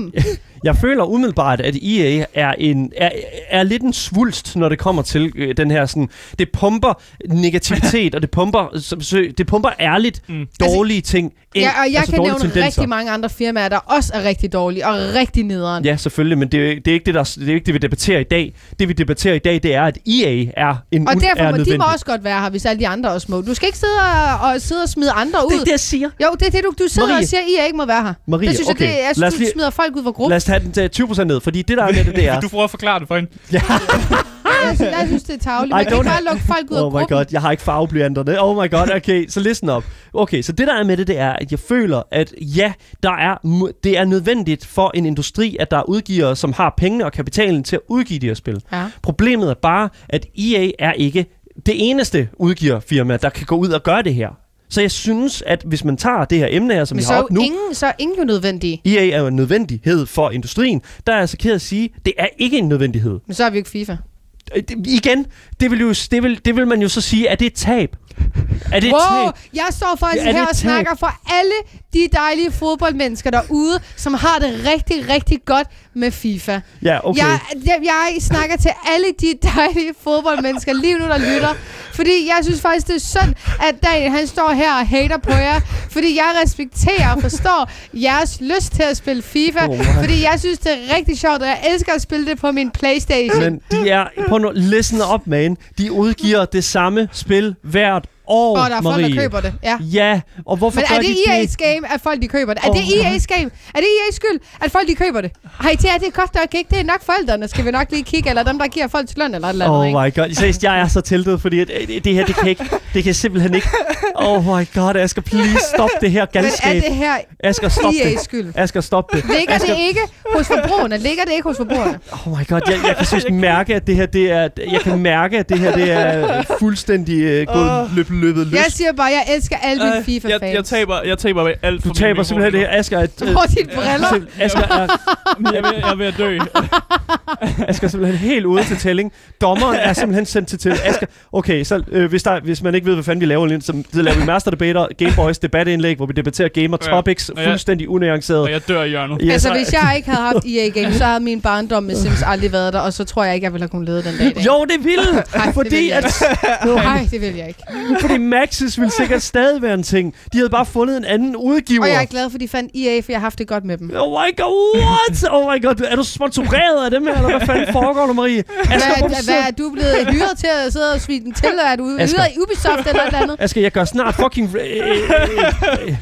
Jeg føler umiddelbart, at EA er, en, er, er lidt en svulst, når det kommer til øh, den her sådan... Det pumper negativitet, og det pumper, som, sø- det pumper ærligt Mm. dårlige ting ind. Ja, og jeg altså kan nævne tendenser. rigtig mange andre firmaer, der også er rigtig dårlige og rigtig nederen. Ja, selvfølgelig, men det, er- det er ikke det, der, det er ikke det, vi debatterer i dag. Det, vi debatterer i dag, det er, at EA er en Og derfor er må de må også godt være her, hvis alle de andre også må. Du skal ikke sidde og, og, sidde og smide andre ud. Det er det, jeg siger. Jo, det er det, du, du sidder Marie. og siger, at I ikke må være her. Marie, det synes okay. jeg, det, jeg os synes, du lige- smider folk ud fra gruppen. Lad os tage den til 20% ned, fordi det, der er med det, det er... (laughs) Du får at forklare det for hende. ja. Jeg synes, jeg synes, det er tageligt. I Man kan don't ikke bare lukke folk ud af Oh my gruppen. god, jeg har ikke farveblyanterne. Oh my god, okay, så listen op. Okay, så det der er med det, det er, at jeg føler, at ja, der er, det er nødvendigt for en industri, at der er udgivere, som har pengene og kapitalen til at udgive de her spil. Ja. Problemet er bare, at EA er ikke det eneste udgiverfirma, der kan gå ud og gøre det her. Så jeg synes, at hvis man tager det her emne her, som Men vi har er op nu, ingen, så er ingen jo nødvendige. EA er jo en nødvendighed for industrien, der er jeg så ked af at sige, det er ikke en nødvendighed. Men så er vi jo ikke FIFA. Øh, det- Igen, det vil, jo, det, vil, det vil man jo så sige, at det er et tab. Er det et Wow, jeg står faktisk Ja, er her og snakker for alle de dejlige fodboldmennesker derude, som har det rigtig, rigtig godt med FIFA. Ja, okay. Jeg, jeg, jeg snakker til alle de (laughs) dejlige fodboldmennesker lige nu, der lytter. Fordi jeg synes faktisk, det er synd, at Daniel han står her og hater på jer. Fordi jeg respekterer og forstår jeres lyst til at spille FIFA. Oh my. fordi jeg synes, det er rigtig sjovt, og jeg elsker at spille det på min Playstation. Men de er, på nu, listen up, man. De udgiver det samme spil hvert år, og der er Marie. folk, der køber det. Ja. Ja, og hvorfor Men gør er det de EA's game, at folk de køber det? Er det Oh. EA's game? Er det EA's skyld, at folk de køber det? Ej, det, er, det koster nok ikke. Det er nok forældrene, skal vi nok lige kigge. Eller dem, der giver folk til løn eller et eller andet. Oh my god, seriøst, jeg er så tiltet, fordi at, øh, det her, det kan ikke, det kan simpelthen ikke. Oh my god, Asger, please stop det her Men er galskab. det her Asger, stop det. EA's skyld? Asger, stop det. Ligger Asger, det ikke hos forbrugerne? Ligger det ikke hos forbrugerne? Oh my god, jeg, jeg kan seriøst mærke, at det her, det er, jeg kan mærke, at det her, det er (laughs) fuldstændig uh, gået løb, løbet løs. Jeg siger bare, jeg elsker alle mine Øh, FIFA-fans. jeg, jeg, taber, jeg taber med alt Du taber simpelthen det her. Asger er... øh, Hvor er dine briller? sim- Asger er, Jeg er, ved, jeg er ved at dø. (laughs) Asger er simpelthen helt ude til tælling. Dommeren er simpelthen sendt til tælling. Asger, okay, så øh, hvis, der, hvis man ikke ved, hvad fanden vi laver, lige, så, så laver vi Master Debater, Gameboys debatindlæg, hvor vi debatterer gamer Ja. topics, jeg- fuldstændig unuanceret. Og jeg dør i hjørnet. Ja, Altså, så- hvis jeg ikke havde haft EA Games, så havde min barndom med Sims aldrig været der, og så tror jeg ikke, jeg ville have kunnet lede den dag i dag. Jo, det ville! Nej, det fordi, vil jeg at, Nej, det vil jeg ikke. Fordi Maxis ville sikkert stadig være en ting. De havde bare fundet en anden udgiver. Og jeg er glad for, at de fandt EA, for jeg har haft det godt med dem. Oh my god, what? Oh my god, er du sponsoreret af dem her, eller hvad fanden foregår der, Marie? Asger, hvad, du hvad er du blevet hyret til at sidde og svine den til? Er du hyret i Ubisoft eller et eller andet? Asger, jeg gør snart fucking... Øh, øh, øh,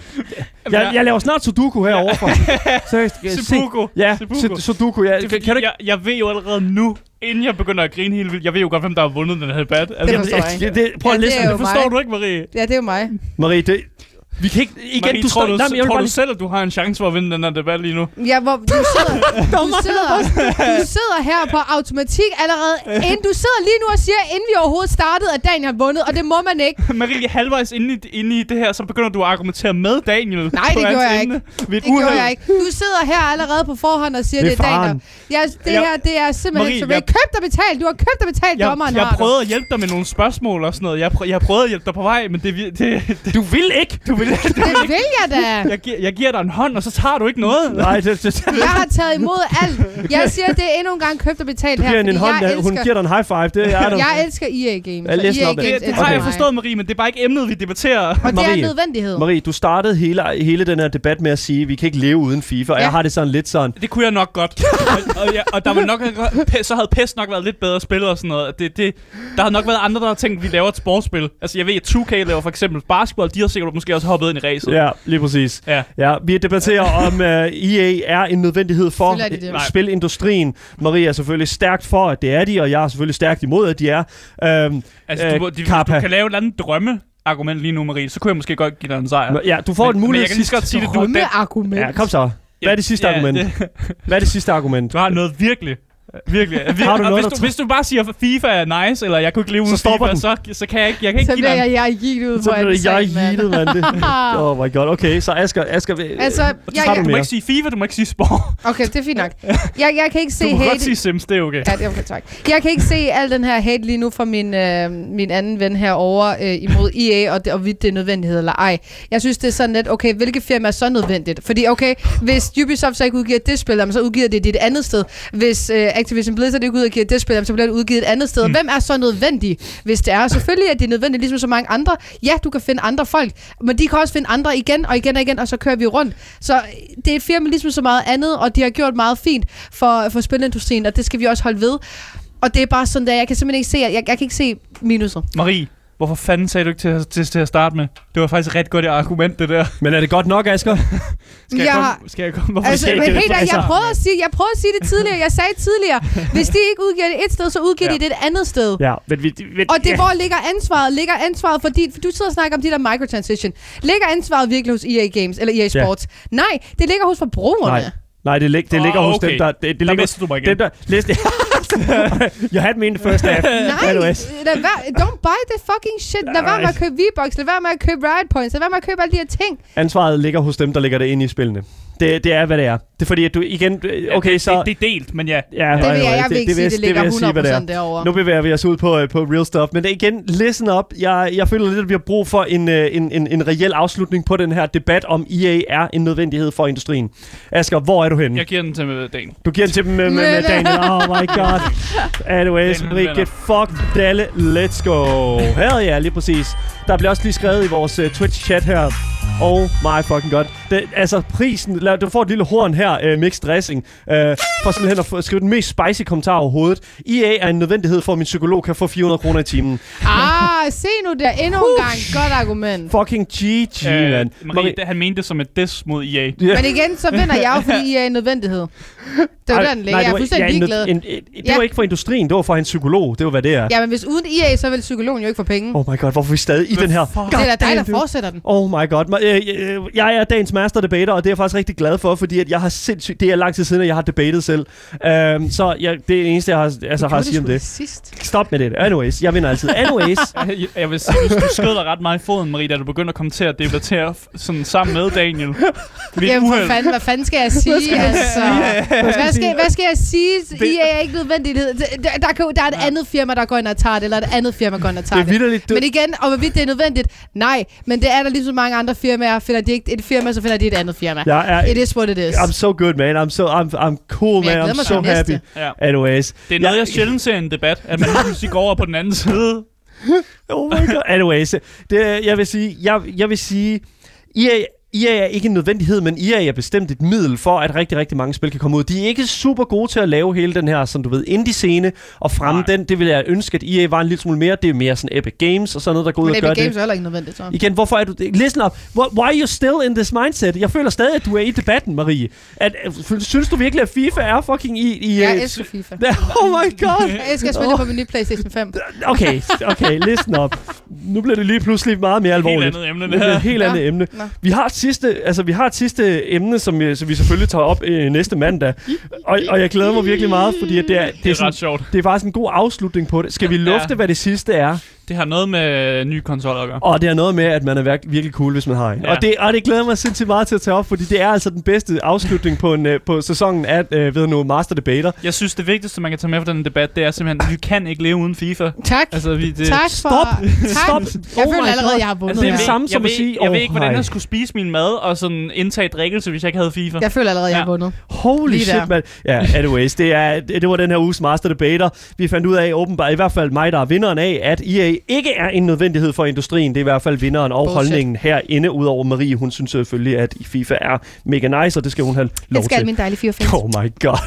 jeg, jeg laver snart Sudoku herovre for. (laughs) Seriøst. se- Seppuku. Ja, Sudoku, ja. Det Kan, kan du jeg, jeg ved jo allerede nu, inden jeg begynder at grine helt vildt, jeg ved jo godt, hvem der har vundet den her debat. Altså, Det jeg, forstår jeg ikke. det, det, prøv at Ja, det læse det. det forstår mig. du ikke, Marie. Ja, det er jo mig. Marie, det... Vi kan ikke... Igen, Marie, du tror, står... du, Nej, jeg tror bare du selv, at du har en chance for at vinde den her debat lige nu? Ja, hvor du sidder, (laughs) du sidder, du sidder her på automatik allerede, inden du sidder lige nu og siger, inden vi overhovedet startede, at Daniel har vundet, og det må man ikke. (laughs) Marie, halvvejs inde i, inde i det her, så begynder du at argumentere med Daniel. Nej, det gjorde jeg. Ved et Det gjorde uheld. jeg ikke. Du sidder her allerede på forhånd og siger, Det det er Daniel. Ja, det Jeg- her, det er simpelthen Marie, så jeg- købt og betalt. Du har købt og betalt, Jeg, dommeren jeg har du. prøvede at hjælpe dig med nogle spørgsmål og sådan noget. Jeg, prø- jeg prøvede at hjælpe dig på vej, men det, vi- det, det Du vil ikke! du vil ikke. Det vil jeg da. Jeg, gi- jeg giver dig en hånd, og så tager du ikke noget. Nej, det, det, Jeg har taget imod alt. Jeg siger, det er endnu en gang købt og betalt du her, giver hende en fordi hånd, jeg der, hun giver dig en high five. Det er der. jeg elsker EA Games. Jeg og læste EA Games Det, det har jeg forstået, Marie, men det er bare ikke emnet, vi debatterer. Og det er Marie. en nødvendighed. Marie, du startede hele, hele den her debat med at sige, at vi kan ikke leve uden FIFA, og Ja. jeg har det sådan lidt sådan, Det kunne jeg nok godt. (laughs) og, og, ja, og der var nok, så havde PES nok været lidt bedre spillet og sådan noget. Det, det, der har nok været andre, der har tænkt, at vi laver et sportsspil. Altså, jeg ved, at 2K laver for eksempel basketball. De har sikkert måske også hoppet ind i racet. ja, lige præcis. Ja. Ja, vi debatterer om uh, EA er en nødvendighed for de det. øh, spilindustrien. Marie er selvfølgelig stærkt for, at det er de, og jeg er selvfølgelig stærkt imod, at de er. Øhm, Altså, Øh, du, de, Kappa. du kan lave et eller andet drømme argument lige nu, Marie, så kunne jeg måske godt give dig en sejr. ja, du får Men- en men mulighed jeg kan lige godt sige det, du er den- argument. Ja, kom så. Hvad er det sidste Ja, argument? det- Hvad er det sidste argument? Du har noget virkelig, Virkelig. Vir- Har du og noget, hvis, du, hvis du bare siger, at FIFA er nice, eller jeg kunne ikke leve uden stopper FIFA, den. så, så kan jeg ikke, jeg kan ikke Så give bliver dig jeg, en- jeg gik ud Så på en det jeg sag, mand. Det. (laughs) Oh my god. Okay, så Asger, Asger Altså, så jeg- jeg- du Du må ikke sige FIFA, du må ikke sige sport. (laughs) Okay, det er fint nok. (laughs) Jeg, jeg kan ikke se Du må hate. godt sige Sims, det er okay. Ja, det er okay, tak. Jeg kan ikke se al den her hate lige nu fra min, øh, min anden ven herovre øh, imod EA, og, det, og vidt det er nødvendighed eller ej. Jeg synes, det er sådan lidt, okay, hvilke firma er så nødvendigt? Fordi, okay, hvis Ubisoft så ikke udgiver det spil, så udgiver det det et andet sted. Hvis øh, Activision Blizzard ikke udgiver det spil, så bliver det udgivet et andet sted. Mm. Hvem er så nødvendig, hvis det er? Selvfølgelig er det nødvendigt, ligesom så mange andre. Ja, du kan finde andre folk, men de kan også finde andre igen og igen og igen, og så kører vi rundt. Så øh, det er et firma ligesom så meget andet, og de har gjort meget fint for, for spilindustrien, og det skal vi også holde ved. Og det er bare sådan der, jeg kan simpelthen ikke se, jeg, jeg kan ikke se minuset. Marie, hvorfor fanden sagde du ikke til, til, til at starte med? Det var faktisk et ret godt argument, det der. Men er det godt nok, Asger? (laughs) Skal jeg Jeg- komme? Skal jeg komme? Hvorfor Altså, men jeg helt ærligt, altså- jeg prøvede at sige, jeg prøvede at sige det tidligere. Jeg sagde tidligere, hvis de ikke udgiver det et sted, så udgiver Ja. de det et andet sted. Ja, men vi... vi Og det, ja. hvor ligger ansvaret? Ligger ansvaret for, de, for du sidder og snakker om de der microtransition. Ligger ansvaret virkelig hos EA Games eller EA Sports? Nej, det ligger hos forbrugerne. Nej. Nej, det, lig, det ligger hos okay. dem, der... Det, det Der ligger, mistede du mig igen. dem, der... Læs. (laughs) (laughs) you had me in the first half. Nej, Anyways. lad være, don't buy the fucking shit. Lad være med at købe V-Bucks, lad være med at købe Riot Points, lad være med at købe alle de her ting. Ansvaret ligger hos dem, der lægger det ind i spillene. Det, det er, hvad det er. Det er fordi, at du igen... Okay, det, så... det, det er delt, men ja. ja, Det vil jeg, jeg vil ikke sige, det ligger jeg sige, hvad det er. 100% derovre. Nu bevæger vi os ud på, øh, på real stuff. Men det igen, listen up. Jeg, jeg føler lidt, at vi har brug for en, øh, en, en, en reel afslutning på den her debat om EA er en nødvendighed for industrien. Asger, hvor er du henne? Jeg giver den til øh, Dan. Du giver den til med, med, med Daniel. (laughs) Oh my god. Anyways, get fucked, Dalle. Let's go. Her ja, lige præcis. Der bliver også lige skrevet i vores uh, Twitch-chat her. Oh my fucking god. Det, altså, prisen... Lad, du får et lille horn her, øh, uh, mixed dressing. Uh, for simpelthen at få, skrive den mest spicy kommentar overhovedet. IA er en nødvendighed for, at min psykolog kan få 400 kroner i timen. Ah, se nu der endnu en gang. Godt argument. Fucking GG, øh, man. Marie, det, han mente det som et diss mod E EA. Ja. Men igen, så vinder jeg jo, fordi I er en nødvendighed. Det var Ej, den ligger. Jeg er det var- fuldstændig ja, en ligeglad. En, en, det Ja. var ikke for industrien, det var for hans psykolog. Det var, hvad det er. Ja, men hvis uden EA, så vil psykologen jo ikke få penge. Oh my god, hvorfor er vi stadig i den her? det er da dig, der fortsætter den. Oh my god. Øh, øh, Jeg er dagens master debater, og det er jeg faktisk rigtig glad for, fordi at jeg har sindssygt, det er lang tid siden, at jeg har debatet selv. Um, så jeg, det er det eneste, jeg har, altså, har at sige om det. Sidst. Stop med det. Anyways, jeg vinder altid. Anyways. (laughs) Jeg, jeg vil sige, du, du skød dig ret meget i foden, Marie, da du begyndte at kommentere og debattere f- sådan sammen med Daniel. Ved Jamen, uheld. fanden, hvad fanden skal jeg sige? skal jeg altså? Hvad skal, hvad skal jeg sige? EA er ikke nødvendighed. Der, der, kan, der er et andet firma, der går ind og tager det, eller et andet firma går ind og Det tager er det. vidderligt. Du, Men igen, og hvorvidt det er nødvendigt, nej. Men det er der ligesom mange andre firmaer. Finder de ikke et firma, så finder de et andet firma. jeg er, It is what it is. I'm so good, man. I'm, so, I'm, I'm cool, man. I'm so til happy. Ja. Anyways. Det er noget, jeg sjældent ser i en debat, at man (laughs) lige pludselig går over på den anden side. (laughs) Oh my god. (laughs) Anyways, det, jeg vil sige, jeg, jeg vil sige, EA, EA er ikke en nødvendighed, men EA er bestemt et middel for, at rigtig, rigtig mange spil kan komme ud. De er ikke super gode til at lave hele den her, som du ved, indie-scene og fremme Nej. den. Det vil jeg ønske, at EA var en lille smule mere. Det er mere sådan Epic Games og sådan noget, der går ud Men og Epic gør Games det. er heller ikke nødvendigt, så. Igen, hvorfor er du? Listen up. Why are you still in this mindset? Jeg føler stadig, at du er i debatten, Marie. At, at, synes du virkelig, at FIFA er fucking i... i Jeg øh, elsker FIFA. (laughs) Oh my god. Jeg elsker at spille Åh. på min nye Playstation 5. Okay, okay, listen up. (laughs) Nu bliver det lige pludselig meget mere Helt alvorligt. andet emne, Det er her. et helt Nå. andet emne. Nå. Vi har et sidste, altså vi har et sidste emne, som, øh, som vi selvfølgelig tager op øh, næste mandag. Og, og jeg glæder mig virkelig meget, fordi at det er, det, Det er, er sådan, ret sjovt. det er faktisk en god afslutning på det. Skal vi Ja. lufte, hvad det sidste er? Det har noget med nye konsoller at gøre. Og det er noget med, at man er virk- virkelig cool, hvis man har en. Ja. Og, det, og det glæder mig sindssygt meget til at tage op, fordi det er altså den bedste afslutning på, en, øh, på sæsonen af øh, ved nu, Master Debater. Jeg synes, det vigtigste, man kan tage med fra den debat, det er simpelthen, at vi kan ikke leve uden FIFA. Tak. Altså, vi, det, tak for... Stop. Tak. Stop. Jeg Oh føler allerede, God. jeg har vundet. Altså, det er det ved- samme som jeg at ved, sige, Jeg ved åh, ikke, hvordan hej. jeg skulle spise min mad og sådan indtage drikkelse, hvis jeg ikke havde FIFA. Jeg føler allerede, jeg har vundet. Holy Lige shit, mand. Ja, anyways, det, er, det, det var den her uges Master Debater. Vi fandt ud af, åbenbart, i hvert fald mig, der er vinderen af, at EA ikke er en nødvendighed for industrien. Det er i hvert fald vinderen og Bullshit. holdningen herinde, udover Marie. Hun synes selvfølgelig, at FIFA er mega nice, og det skal hun have lov Jeg skal til. min dejlige FIFA fans. Oh my god.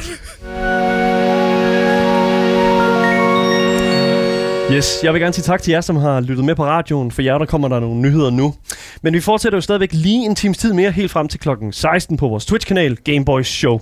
Yes, jeg vil gerne sige tak til jer, som har lyttet med på radioen. For jer, der kommer der nogle nyheder nu. Men vi fortsætter jo stadigvæk lige en times tid mere, helt frem til klokken 16 på vores Twitch-kanal Gameboys Show.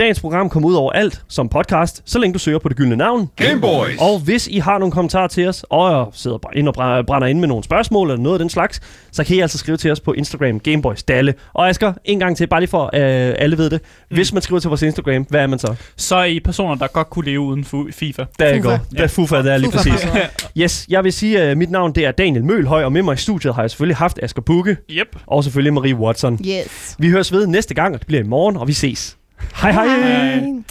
Dagens program kommer ud over alt som podcast, så længe du søger på det gyldne navn. Gameboys. Og hvis I har nogle kommentarer til os, og sidder ind og bræ- brænder ind med nogle spørgsmål eller noget af den slags, så kan I altså skrive til os på Instagram, Gameboys Dalle. Og Asger, en gang til, bare lige for øh, alle ved det. Hvis man skriver til vores Instagram, hvad er man så? Så er I personer, der godt kunne leve uden fu- FIFA. Der er går. Der er Fufa, der er lige præcis. (laughs) Yes, jeg vil sige, at mit navn det er Daniel Mølhøj, og med mig i studiet har jeg selvfølgelig haft Asger Bukke, Yep. og selvfølgelig Marie Watson. Yes. Vi høres ved næste gang, og det bliver i morgen, og vi ses. Hej hej! Hej.